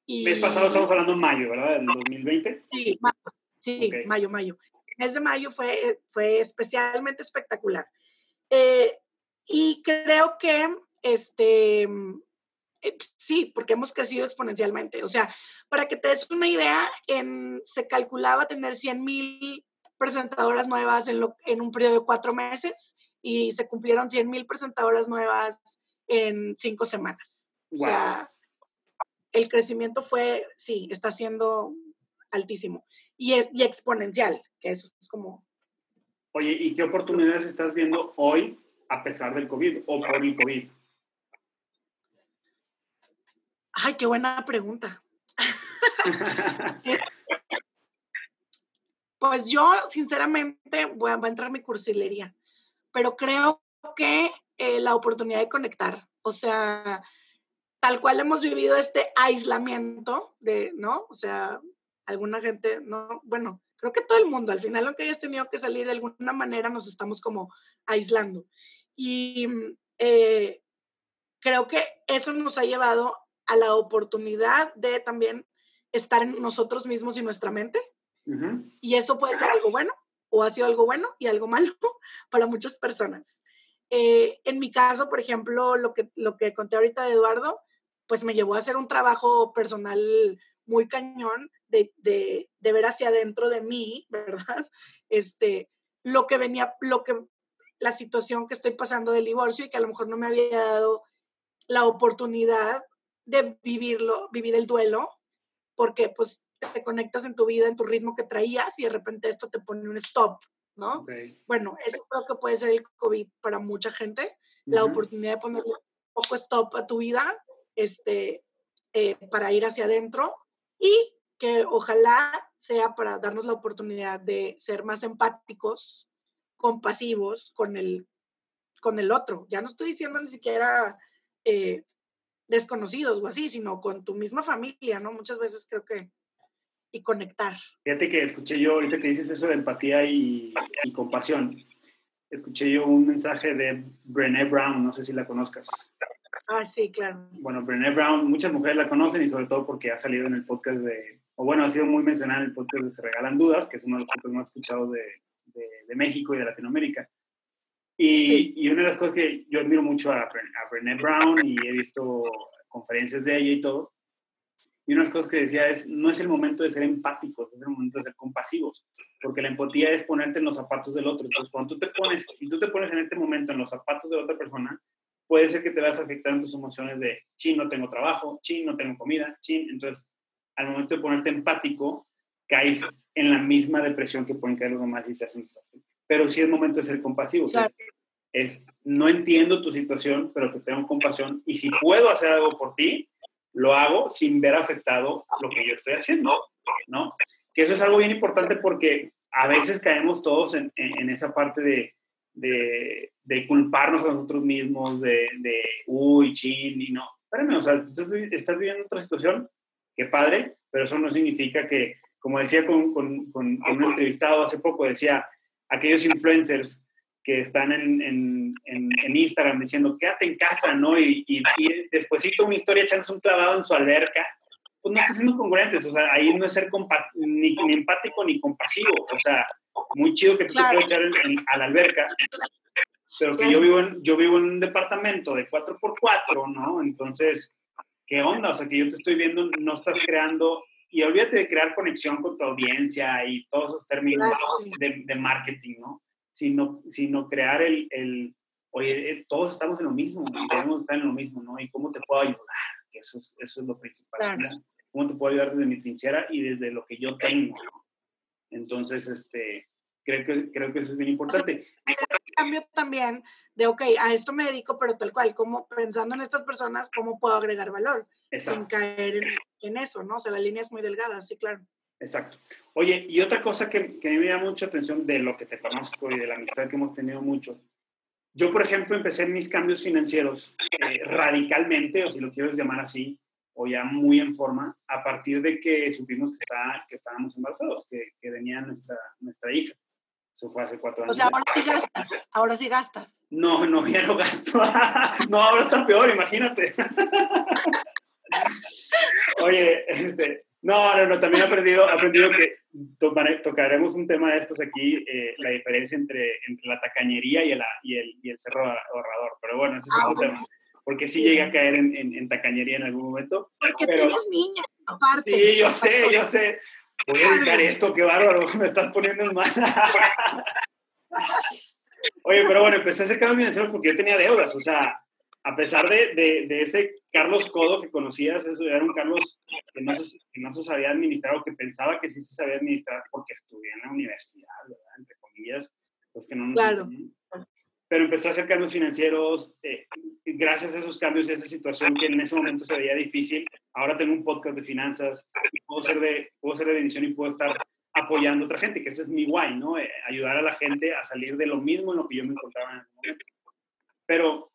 Y, mes pasado estamos hablando en mayo, ¿verdad? Del 2020. Sí, mayo, sí, okay. mayo, mayo. Mes de mayo fue, fue especialmente espectacular. Eh, y creo que, este, eh, sí, porque hemos crecido exponencialmente. O sea, para que te des una idea, en, se calculaba tener 100 mil presentadoras nuevas en, lo, en, un periodo de cuatro meses y se cumplieron 100 mil presentadoras nuevas en cinco semanas. Wow. O sea, el crecimiento fue, sí, está siendo altísimo y, es, y exponencial, que eso es como... Oye, ¿y qué oportunidades estás viendo hoy a pesar del COVID o por el COVID? Ay, qué buena pregunta. pues yo, sinceramente, voy a, voy a, entrar mi cursilería, pero creo que eh, la oportunidad de conectar, o sea, tal cual hemos vivido este aislamiento de, ¿no? O sea, alguna gente, no, bueno, creo que todo el mundo, al final, aunque hayas tenido que salir de alguna manera, nos estamos como aislando. Y eh, creo que eso nos ha llevado a la oportunidad de también estar en nosotros mismos y nuestra mente. Uh -huh. Y eso puede ser algo bueno o ha sido algo bueno y algo malo para muchas personas. Eh, en mi caso, por ejemplo, lo que, lo que conté ahorita de Eduardo, pues me llevó a hacer un trabajo personal muy cañón de, de, de ver hacia adentro de mí, ¿verdad? Este, lo que venía, lo que la situación que estoy pasando del divorcio y que a lo mejor no me había dado la oportunidad de vivirlo, vivir el duelo, porque pues te conectas en tu vida, en tu ritmo que traías y de repente esto te pone un stop, ¿no? Okay. Bueno, eso creo que puede ser el COVID para mucha gente, uh -huh. la oportunidad de ponerle un poco stop a tu vida, este, eh, para ir hacia adentro y que ojalá sea para darnos la oportunidad de ser más empáticos, compasivos con el, con el otro. Ya no estoy diciendo ni siquiera eh, desconocidos o así, sino con tu misma familia, ¿no? Muchas veces creo que y conectar. Fíjate que escuché yo ahorita que dices eso de empatía y, y compasión. escuché yo un mensaje de Brené Brown, no sé si la conozcas. Ah, sí, claro. Bueno, Brené Brown, muchas mujeres la conocen y sobre todo porque ha salido en el podcast de, o bueno, ha sido muy mencionada en el podcast de Se Regalan Dudas, que es uno de los podcasts más escuchados de, de, México y de Latinoamérica. Y, y, una de las cosas que yo admiro mucho a, a Brené Brown y he visto conferencias de ella y todo, y una de las cosas que decía es, no es el momento de ser empáticos, es el momento de ser compasivos, porque la empatía es ponerte en los zapatos del otro. Entonces, cuando tú te pones, si tú te pones en este momento en los zapatos de otra persona, puede ser que te vas a afectar en tus emociones de, chin, no tengo trabajo, chin, no tengo comida, chin. Entonces, al momento de ponerte empático, caes en la misma depresión que pueden caer los demás y se hacen desastre. Pero sí es momento de ser compasivos. es, no entiendo tu situación, pero te tengo compasión y si puedo hacer algo por ti, lo hago sin ver afectado lo que yo estoy haciendo, ¿no? Que eso es algo bien importante porque a veces caemos todos en, en esa parte de, de, de, culparnos a nosotros mismos, de, de, uy, chin, y no. Espérame, o sea, si tú estás viviendo otra situación, qué padre, pero eso no significa que, como decía con, con, con un entrevistado hace poco, decía, aquellos influencers que están en, en, en, Instagram diciendo, quédate en casa, ¿no? Y, y, y despuésito una historia echándose un clavado en su alberca, pues no está siendo congruentes, o sea, ahí no es ser ni, ni, empático ni compasivo, o sea, muy chido que tú te puedas echar a la alberca, pero que yo vivo, en, yo vivo en un departamento de 4x4, ¿no? Entonces, ¿qué onda? O sea, que yo te estoy viendo, no estás creando, y olvídate de crear conexión con tu audiencia y todos esos términos de, de marketing, ¿no? sino, sino crear el, el oye, eh, todos estamos en lo mismo, debemos estar en lo mismo, ¿no? ¿Y cómo te puedo ayudar? Que eso es, eso es lo principal. ¿Cómo te puedo ayudar desde mi trinchera y desde lo que yo tengo? Entonces, este, creo que, creo que eso es bien importante. cambio también de, ok, a esto me dedico, pero tal cual, como pensando en estas personas, ¿cómo puedo agregar valor? Sin caer en, en, eso, ¿no? O sea, la línea es muy delgada, sí, claro. Exacto. Oye, y otra cosa que, que a mí me llama mucha atención de lo que te conozco y de la amistad que hemos tenido mucho. Yo, por ejemplo, empecé mis cambios financieros eh, radicalmente, o si lo quieres llamar así, o ya muy en forma, a partir de que supimos que, está, que estábamos embarazados, que, que venía nuestra, nuestra hija. Eso fue hace cuatro años. O sea, ahora sí gastas. Ahora sí gastas. No, no, ya no gasto. no, ahora está peor, imagínate. Oye, este, no, no, no, también he aprendido, aprendido que tocaremos un tema de estos aquí, eh, la diferencia entre, entre la tacañería y el, y, el, y el cerro ahorrador. Pero bueno, ese es otro ah, tema. Porque sí llega a caer en, en, tacañería en algún momento. Porque pero, tienes niña, aparte. Sí, yo sé, yo sé. Voy a editar esto, qué bárbaro, me estás poniendo en mal. Oye, pero bueno, empecé a hacer cambios financieros porque yo tenía deudas, o sea, a pesar de, de, de, ese Carlos Codo que conocías, eso era un Carlos que no, se, que no se sabía administrar o que pensaba que sí se sabía administrar porque estudié en la universidad, ¿verdad? Entre comillas, pues que no nos claro. Pero empezó a hacer cambios financieros, eh, gracias a esos cambios y a esa situación que en ese momento se veía difícil. Ahora tengo un podcast de finanzas y puedo ser de, puedo ser de bendición y puedo estar apoyando a otra gente, que ese es mi guay, ¿no? Eh, ayudar a la gente a salir de lo mismo en lo que yo me encontraba en ese momento. Pero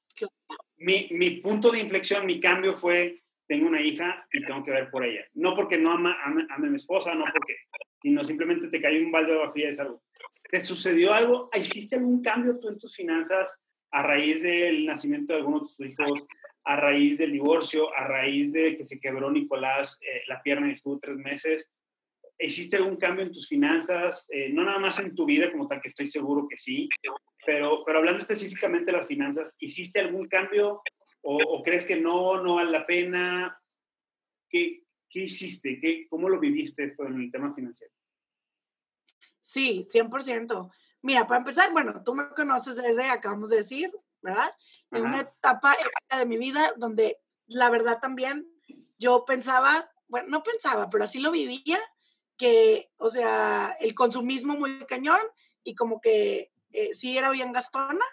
mi, mi, punto de inflexión, mi cambio fue, tengo una hija y tengo que ver por ella. No porque no ama, ame, a mi esposa, no porque, sino simplemente te cayó un balde de agua y es algo. ¿Te sucedió algo? ¿Hiciste algún cambio tú en tus finanzas a raíz del nacimiento de alguno de tus hijos, a raíz del divorcio, a raíz de que se quebró Nicolás eh, la pierna y estuvo tres meses? ¿Hiciste algún cambio en tus finanzas? Eh, no nada más en tu vida como tal, que estoy seguro que sí, pero, pero hablando específicamente de las finanzas, ¿hiciste algún cambio o, crees que no, no vale la pena? ¿Qué, qué hiciste? ¿Qué, ¿Cómo lo viviste esto en el tema financiero? Sí, 100%. Mira, para empezar, bueno, tú me conoces desde, acabamos de decir, ¿verdad? En una etapa de mi vida donde la verdad también yo pensaba, bueno, no pensaba, pero así lo vivía, que, o sea, el consumismo muy cañón y como que eh, sí era bien gastona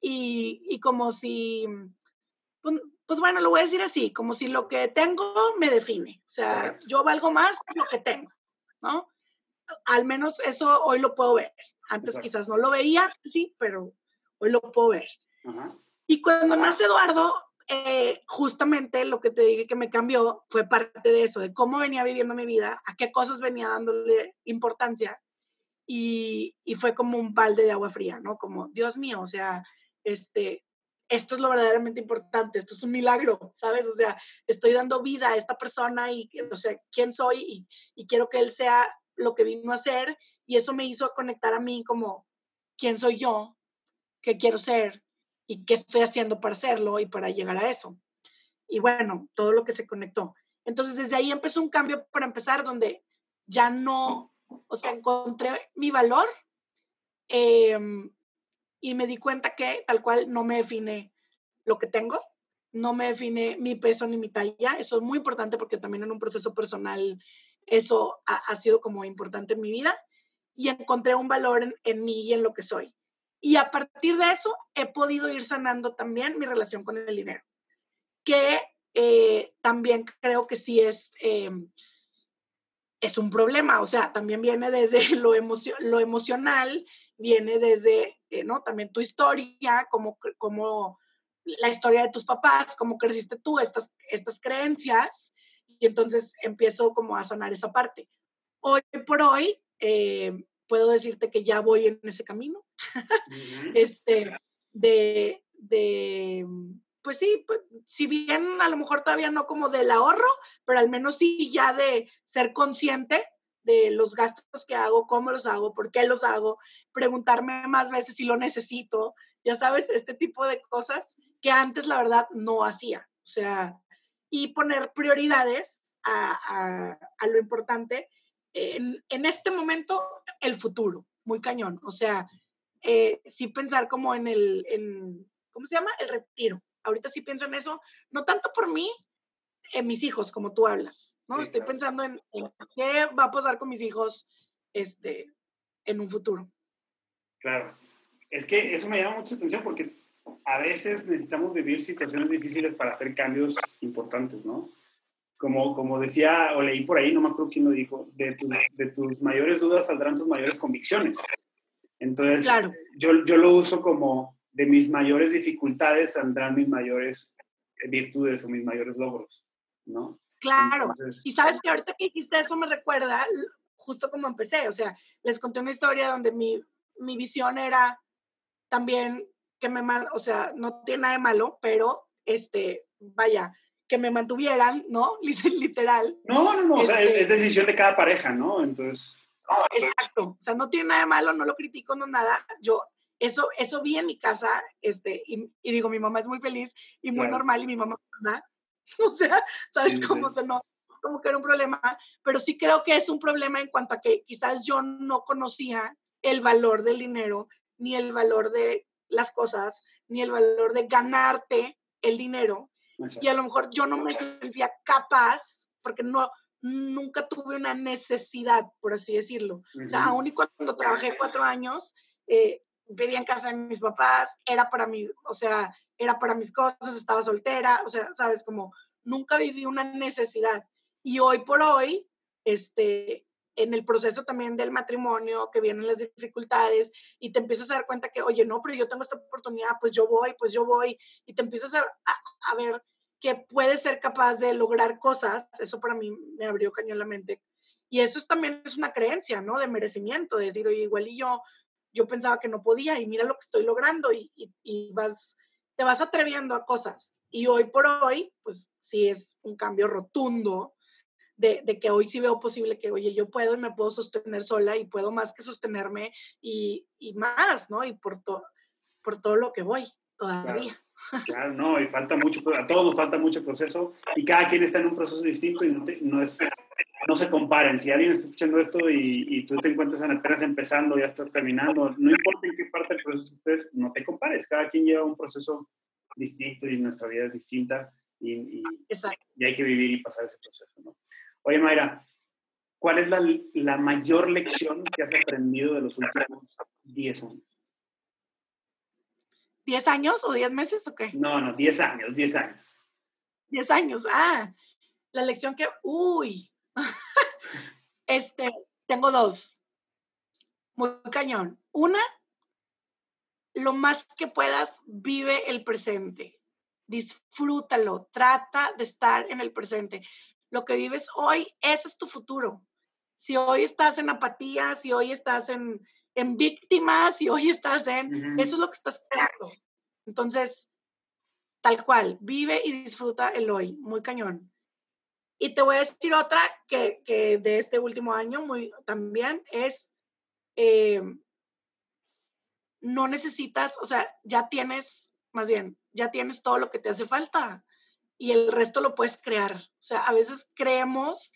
y, y como si, pues, pues, bueno, lo voy a decir así, como si lo que tengo me define, o sea, yo valgo más por lo que tengo, ¿no? Al menos eso hoy lo puedo ver. Antes quizás no lo veía, sí, pero hoy lo puedo ver. Y cuando nace Eduardo, eh, justamente lo que te dije que me cambió fue parte de eso, de cómo venía viviendo mi vida, a qué cosas venía dándole importancia y, y, fue como un balde de agua fría, ¿no? Como, Dios mío, o sea, este, esto es lo verdaderamente importante, esto es un milagro, ¿sabes? O sea, estoy dando vida a esta persona y, o sea, quién soy y, y quiero que él sea lo que vino a ser y eso me hizo conectar a mí como, ¿quién soy yo? ¿Qué quiero ser? ¿Y qué estoy haciendo para hacerlo y para llegar a eso? Y bueno, todo lo que se conectó. Entonces, desde ahí empezó un cambio para empezar, donde ya no, o sea, encontré mi valor em, y me di cuenta que tal cual no me define lo que tengo, no me define mi peso ni mi talla. Eso es muy importante porque también en un proceso personal eso ha, sido como importante en mi vida y encontré un valor en, mí y en lo que soy. Y a partir de eso he podido ir sanando también mi relación con el dinero, que eh, también creo que sí es, em, es un problema, o sea, también viene desde lo, lo emocional, viene desde, eh, ¿no? También tu historia, como, como la historia de tus papás, cómo creciste tú, estas, estas creencias, y entonces empiezo como a sanar esa parte. Hoy por hoy, eh, puedo decirte que ya voy en ese camino, este, de, de pues sí, pues, si bien a lo mejor todavía no como del ahorro, pero al menos sí ya de ser consciente de los gastos que hago, cómo los hago, por qué los hago, preguntarme más veces si lo necesito, ya sabes, este tipo de cosas que antes la verdad no hacía. O sea, y poner prioridades a, lo importante. En, en, este momento, el futuro, muy cañón. O sea, eh, sí pensar como en el, en, ¿cómo se llama? El retiro ahorita sí pienso en eso, no tanto por mí, en mis hijos, como tú hablas, ¿no? Estoy pensando en, qué va a pasar con mis hijos este, en un futuro. Claro. Es que eso me llama mucha atención porque a veces necesitamos vivir situaciones difíciles para hacer cambios importantes, ¿no? Como, como decía o leí por ahí, no me acuerdo quién lo dijo, de, de tus mayores dudas saldrán tus mayores convicciones. Entonces, claro. yo, yo lo uso como de mis mayores dificultades saldrán mis mayores eh, virtudes o mis mayores logros, ¿no? Claro. y sabes que ahorita que dijiste eso me recuerda justo como empecé, o sea, les conté una historia donde mi, mi visión era también que me, o sea, no tiene nada de malo, pero este, vaya, que me mantuvieran, ¿no? Literal. No, no, no, o sea, es, este decisión de cada pareja, ¿no? Entonces. Exacto, o sea, no tiene nada de malo, no lo critico, no nada. Yo eso, eso vi en mi casa, este, y, digo, mi mamá es muy feliz y muy normal y mi mamá, ¿verdad? O sea, ¿sabes cómo? se no, como que era un problema, pero sí creo que es un problema en cuanto a que quizás yo no conocía el valor del dinero, ni el valor de las cosas, ni el valor de ganarte el dinero. Y a lo mejor yo no me sentía capaz, porque no, nunca tuve una necesidad, por así decirlo. O sea, aún y cuando trabajé cuatro años, eh, vivía en casa de mis papás, era para mí, o sea, era para mis cosas, estaba soltera, o sea, sabes, como nunca viví una necesidad. Y hoy por hoy, este, en el proceso también del matrimonio, que vienen las dificultades, y te empiezas a dar cuenta que, oye, no, pero yo tengo esta oportunidad, pues yo voy, pues yo voy, y te empiezas a, a, ver que puedes ser capaz de lograr cosas, eso para mí me abrió cañón la mente. Y eso es, también es una creencia, ¿no? De merecimiento, de decir, oye, igual y yo yo pensaba que no podía y mira lo que estoy logrando y, y, vas, te vas atreviendo a cosas. Y hoy por hoy, pues sí es un cambio rotundo de, de, que hoy sí veo posible que, oye, yo puedo y me puedo sostener sola y puedo más que sostenerme y, y más, ¿no? Y por, todo por todo lo que voy todavía. Claro. no, y falta mucho, a todos nos falta mucho proceso y cada quien está en un proceso distinto y no, no es no se comparen. Si alguien está escuchando esto y, tú te encuentras en apenas empezando, ya estás terminando, no importa en qué parte del proceso estés, no te compares. Cada quien lleva un proceso distinto y nuestra vida es distinta y, y, hay que vivir y pasar ese proceso. ¿no? Oye, Mayra, ¿cuál es la, la, mayor lección que has aprendido de los últimos 10 años? ¿10 años o 10 meses o qué? No, no, 10 años, 10 años. 10 años, ah, la lección que, uy, este, tengo dos. Muy cañón. Una, lo más que puedas, vive el presente. Disfrútalo. Trata de estar en el presente. Lo que vives hoy, ese es tu futuro. si hoy estás en apatía, si hoy estás en, en víctimas, si hoy estás en, eso es lo que estás creando. Entonces, tal cual, vive y disfruta el hoy, muy cañón. Y te voy a decir otra que, que de este último año muy, también es, eh, no necesitas, o sea, ya tienes, más bien, ya tienes todo lo que te hace falta y el resto lo puedes crear. O sea, a veces creemos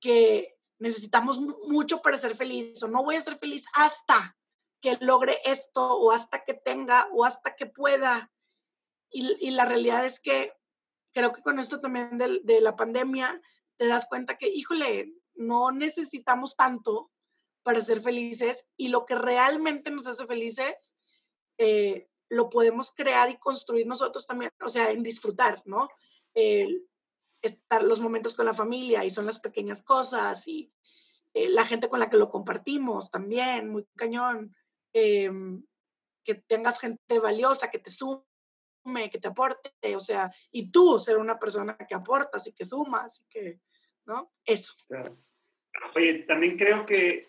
que necesitamos mucho para ser feliz o no voy a ser feliz hasta que logre esto o hasta que tenga o hasta que pueda. Y, la realidad es que creo que con esto también de, de, la pandemia te das cuenta que, híjole, no necesitamos tanto para ser felices y lo que realmente nos hace felices eh, lo podemos crear y construir nosotros también, o sea, en disfrutar, ¿no? Estar los momentos con la familia y son las pequeñas cosas y eh, la gente con la que lo compartimos también, muy cañón, em, que tengas gente valiosa, que te sume, que te aporte, o sea, y tú ser una persona que aportas y que sumas y que, ¿no? Eso. Oye, también creo que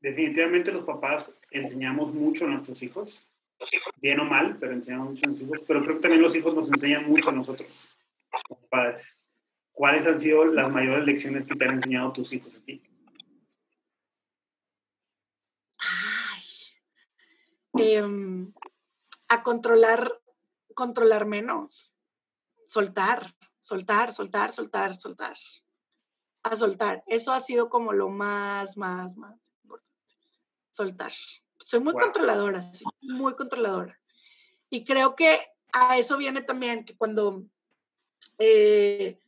definitivamente los papás enseñamos mucho a nuestros hijos, bien o mal, pero enseñamos mucho a nuestros hijos, pero creo que también los hijos nos enseñan mucho a nosotros, padres. ¿Cuáles han sido las mayores lecciones que te han enseñado tus hijos a ti? Em, a controlar, controlar menos, soltar, soltar, soltar, soltar, soltar, a soltar. Eso ha sido como lo más, más, más importante. Soltar. Soy muy controladora, sí, muy controladora. Y creo que a eso viene también que cuando eh,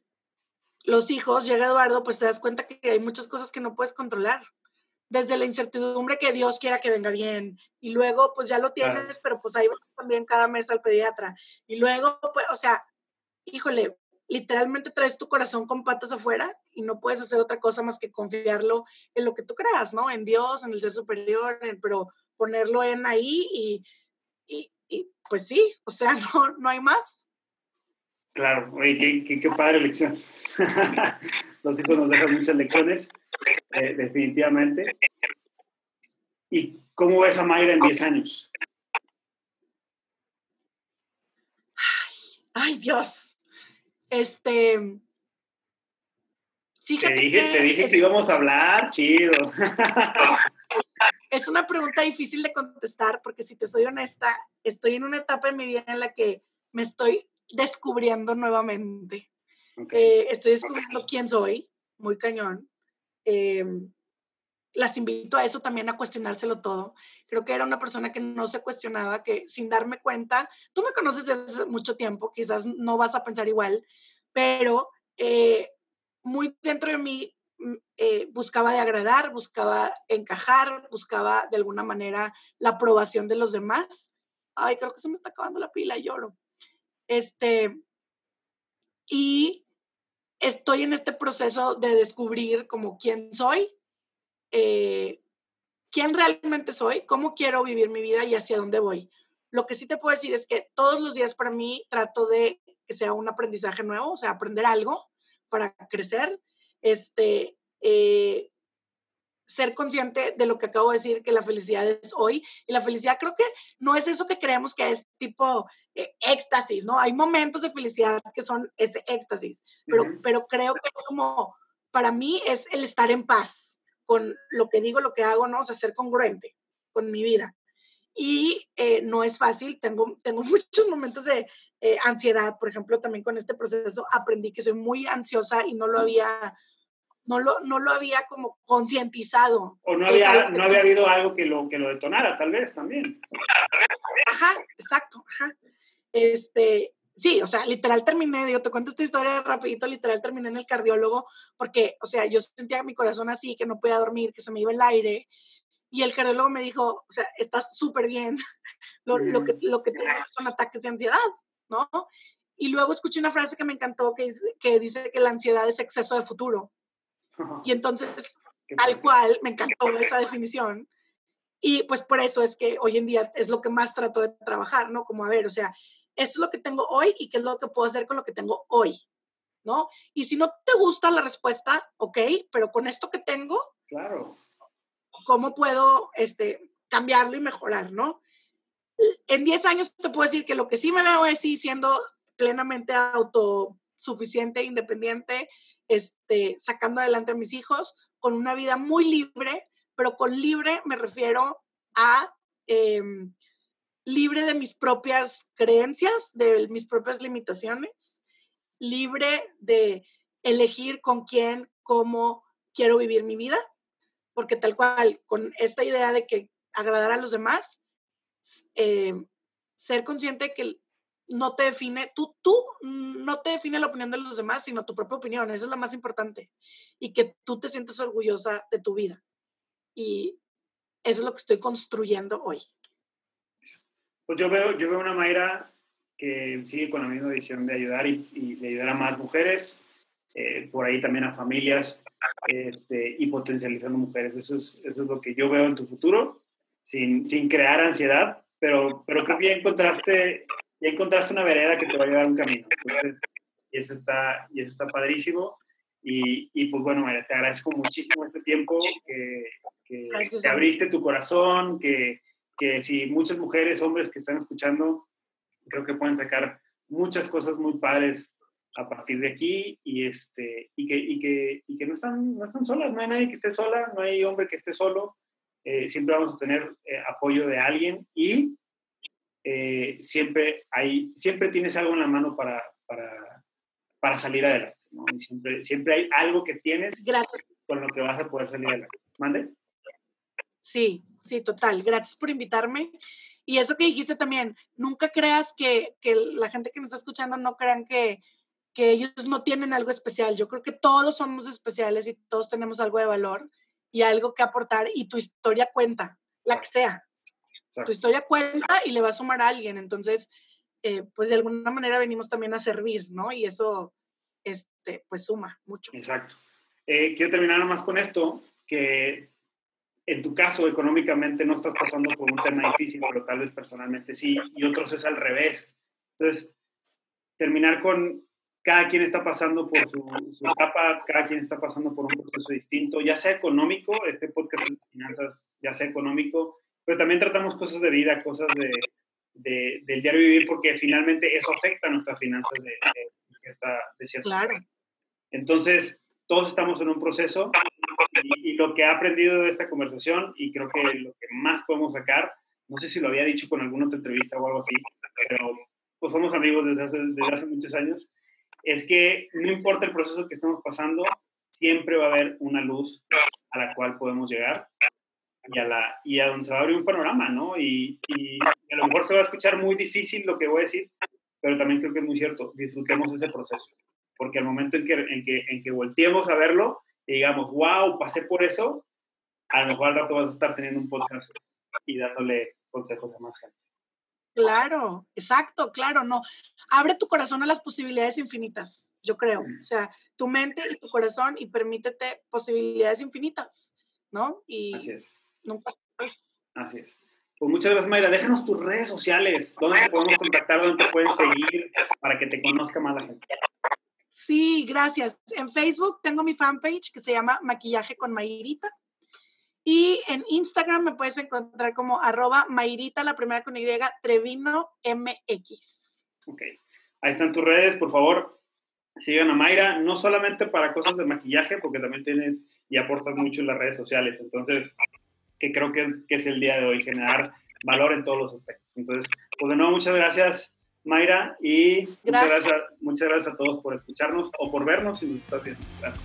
los hijos, llega Eduardo, pues te das cuenta que hay muchas cosas que no puedes controlar desde la incertidumbre que Dios quiera que venga bien. Y luego, pues ya lo tienes, pero pues ahí vas también cada mes al pediatra. Y luego, pues, o sea, híjole, literalmente traes tu corazón con patas afuera y no puedes hacer otra cosa más que confiarlo en lo que tú creas, ¿no? En Dios, en el ser superior, pero ponerlo en ahí y, y, y, pues sí, o sea, no, no hay más. Claro, oye, qué, qué, qué padre lección. Los hijos nos dejan muchas lecciones. Eh, definitivamente. ¿Y cómo ves a Mayra en 10 años? Ay, Dios. Este. Fíjate te dije, que, te dije que íbamos a hablar, chido. Es una pregunta difícil de contestar porque si te soy honesta, estoy en una etapa en mi vida en la que me estoy descubriendo nuevamente. Eh, estoy descubriendo quién soy, muy cañón. Em, las invito a eso también, a cuestionárselo todo. Creo que era una persona que no se cuestionaba, que sin darme cuenta, tú me conoces desde hace mucho tiempo, quizás no vas a pensar igual, pero eh, muy dentro de mí mm, eh, buscaba de agradar, buscaba encajar, buscaba de alguna manera la aprobación de los demás. Ay, creo que se me está acabando la pila, lloro. Este, y estoy en este proceso de descubrir como quién soy, eh, quién realmente soy, cómo quiero vivir mi vida y hacia dónde voy. Lo que sí te puedo decir es que todos los días para mí trato de que sea un aprendizaje nuevo, o sea, aprender algo para crecer, este, eh, ser consciente de lo que acabo de decir, que la felicidad es hoy. Y la felicidad creo que no es eso que creemos que es tipo eh, éxtasis, ¿no? Hay momentos de felicidad que son ese éxtasis, pero, pero creo que es como, para mí es el estar en paz con lo que digo, lo que hago, ¿no? O sea, ser congruente con mi vida. Y eh, no es fácil, tengo, tengo muchos momentos de eh, ansiedad, por ejemplo, también con este proceso aprendí que soy muy ansiosa y no lo había no lo, no lo había como concientizado. O no había, no había habido algo que lo, que lo detonara, tal vez también. Ajá, exacto, ajá. Este, sí, o sea, literal terminé, yo te cuento esta historia rapidito, literal terminé en el cardiólogo porque, o sea, yo sentía mi corazón así, que no podía dormir, que se me iba el aire. Y el cardiólogo me dijo, o sea, estás súper bien, lo, lo, que, lo que tienes son ataques de ansiedad, ¿no? Y luego escuché una frase que me encantó que, que dice que la ansiedad es exceso de futuro. Y entonces, tal cual, me encantó esa definición. Y pues por eso es que hoy en día es lo que más trato de trabajar, ¿no? Como a ver, o sea, esto es lo que tengo hoy y qué es lo que puedo hacer con lo que tengo hoy, ¿no? Y si no te gusta la respuesta, ok, pero con esto que tengo, Claro. ¿Cómo puedo este, cambiarlo y mejorar, no? En 10 años te puedo decir que lo que sí me veo es sí siendo plenamente autosuficiente, independiente, este, sacando adelante a mis hijos, con una vida muy libre, pero con libre me refiero a em, libre de mis propias creencias, de mis propias limitaciones, libre de elegir con quién, cómo quiero vivir mi vida, porque tal cual, con esta idea de que agradar a los demás, em, ser consciente que no te define, tú, tú no te define la opinión de los demás, sino tu propia opinión, esa es la más importante, y que tú te sientes orgullosa de tu vida. Y eso es lo que estoy construyendo hoy. Pues yo veo, yo veo una Mayra que sigue con la misma visión de ayudar y, de ayudar a más mujeres, eh, por ahí también a familias este, y potencializando mujeres. Eso es, eso es lo que yo veo en tu futuro, sin, sin crear ansiedad, pero, pero creo encontraste ya encontraste una vereda que te va a llevar un camino. Entonces, y eso está, y eso está padrísimo. Y, y pues bueno, María, te agradezco muchísimo este tiempo, que, que, que abriste tu corazón, que, que si muchas mujeres, hombres que están escuchando, creo que pueden sacar muchas cosas muy padres a partir de aquí y, este, y, que, y, que, y que no, están, no están solas, no hay nadie que esté sola, no hay hombre que esté solo, eh, siempre vamos a tener eh, apoyo de alguien y eh, siempre, hay, siempre tienes algo en la mano para, para, para salir adelante. ¿no? siempre, siempre hay algo que tienes con lo que vas a poder salir adelante. ¿Mande? Sí, sí, total. Gracias por invitarme. Y eso que dijiste también, nunca creas que, que la gente que nos está escuchando no crean que, que ellos no tienen algo especial. Yo creo que todos somos especiales y todos tenemos algo de valor y algo que aportar y tu historia cuenta, la que sea. Tu historia cuenta y le va a sumar a alguien. Entonces, eh, pues de alguna manera venimos también a servir, ¿no? Y eso, este, pues suma mucho. Exacto. Eh, quiero terminar más con esto, que en tu caso económicamente no estás pasando por un tema difícil, pero tal vez personalmente sí, y otros es al revés. Entonces, terminar con cada quien está pasando por su, su, etapa, cada quien está pasando por un proceso distinto, ya sea económico, este podcast de finanzas, ya sea económico, pero también tratamos cosas de vida, cosas de, de, del diario vivir, porque finalmente eso afecta a nuestras finanzas de, cierta, de cierta Claro. Entonces, todos estamos en un proceso y, lo que he aprendido de esta conversación, y creo que lo que más podemos sacar, no sé si lo había dicho con alguna otra entrevista o algo así, pero pues somos amigos desde hace, desde hace muchos años, es que no importa el proceso que estemos pasando, siempre va a haber una luz a la cual podemos llegar y a, la, y a donde se va a abrir un panorama, ¿no? Y, y, a lo mejor se va a escuchar muy difícil lo que voy a decir, pero también creo que es muy cierto, disfrutemos ese proceso, porque al momento en que, en que, en que volteemos a verlo y digamos, wow, pasé por eso, a lo mejor al rato vas a estar teniendo un podcast y dándole consejos a más gente. Claro, exacto, claro, no. Abre tu corazón a las posibilidades infinitas, yo creo. O sea, tu mente y tu corazón y permítete posibilidades infinitas, ¿no? Y Así es nunca es. Así es. Pues muchas gracias, Mayra. Déjanos tus redes sociales, dónde te podemos contactar, dónde te pueden seguir para que te conozca más la gente. Sí, gracias. En Facebook tengo mi fanpage que se llama Maquillaje con Mayrita. Y en Instagram me puedes encontrar como arroba Mayrita, la primera con Y, Trevino MX. Ok. Ahí están tus redes, por favor. Sigan a Mayra, no solamente para cosas de maquillaje, porque también tienes y aportas mucho en las redes sociales. Entonces, que creo que es, que es el día de hoy, generar valor en todos los aspectos. Entonces, pues de nuevo, muchas gracias, Mayra, y gracias. Muchas, gracias, muchas gracias a todos por escucharnos o por vernos si nos estás viendo. Gracias.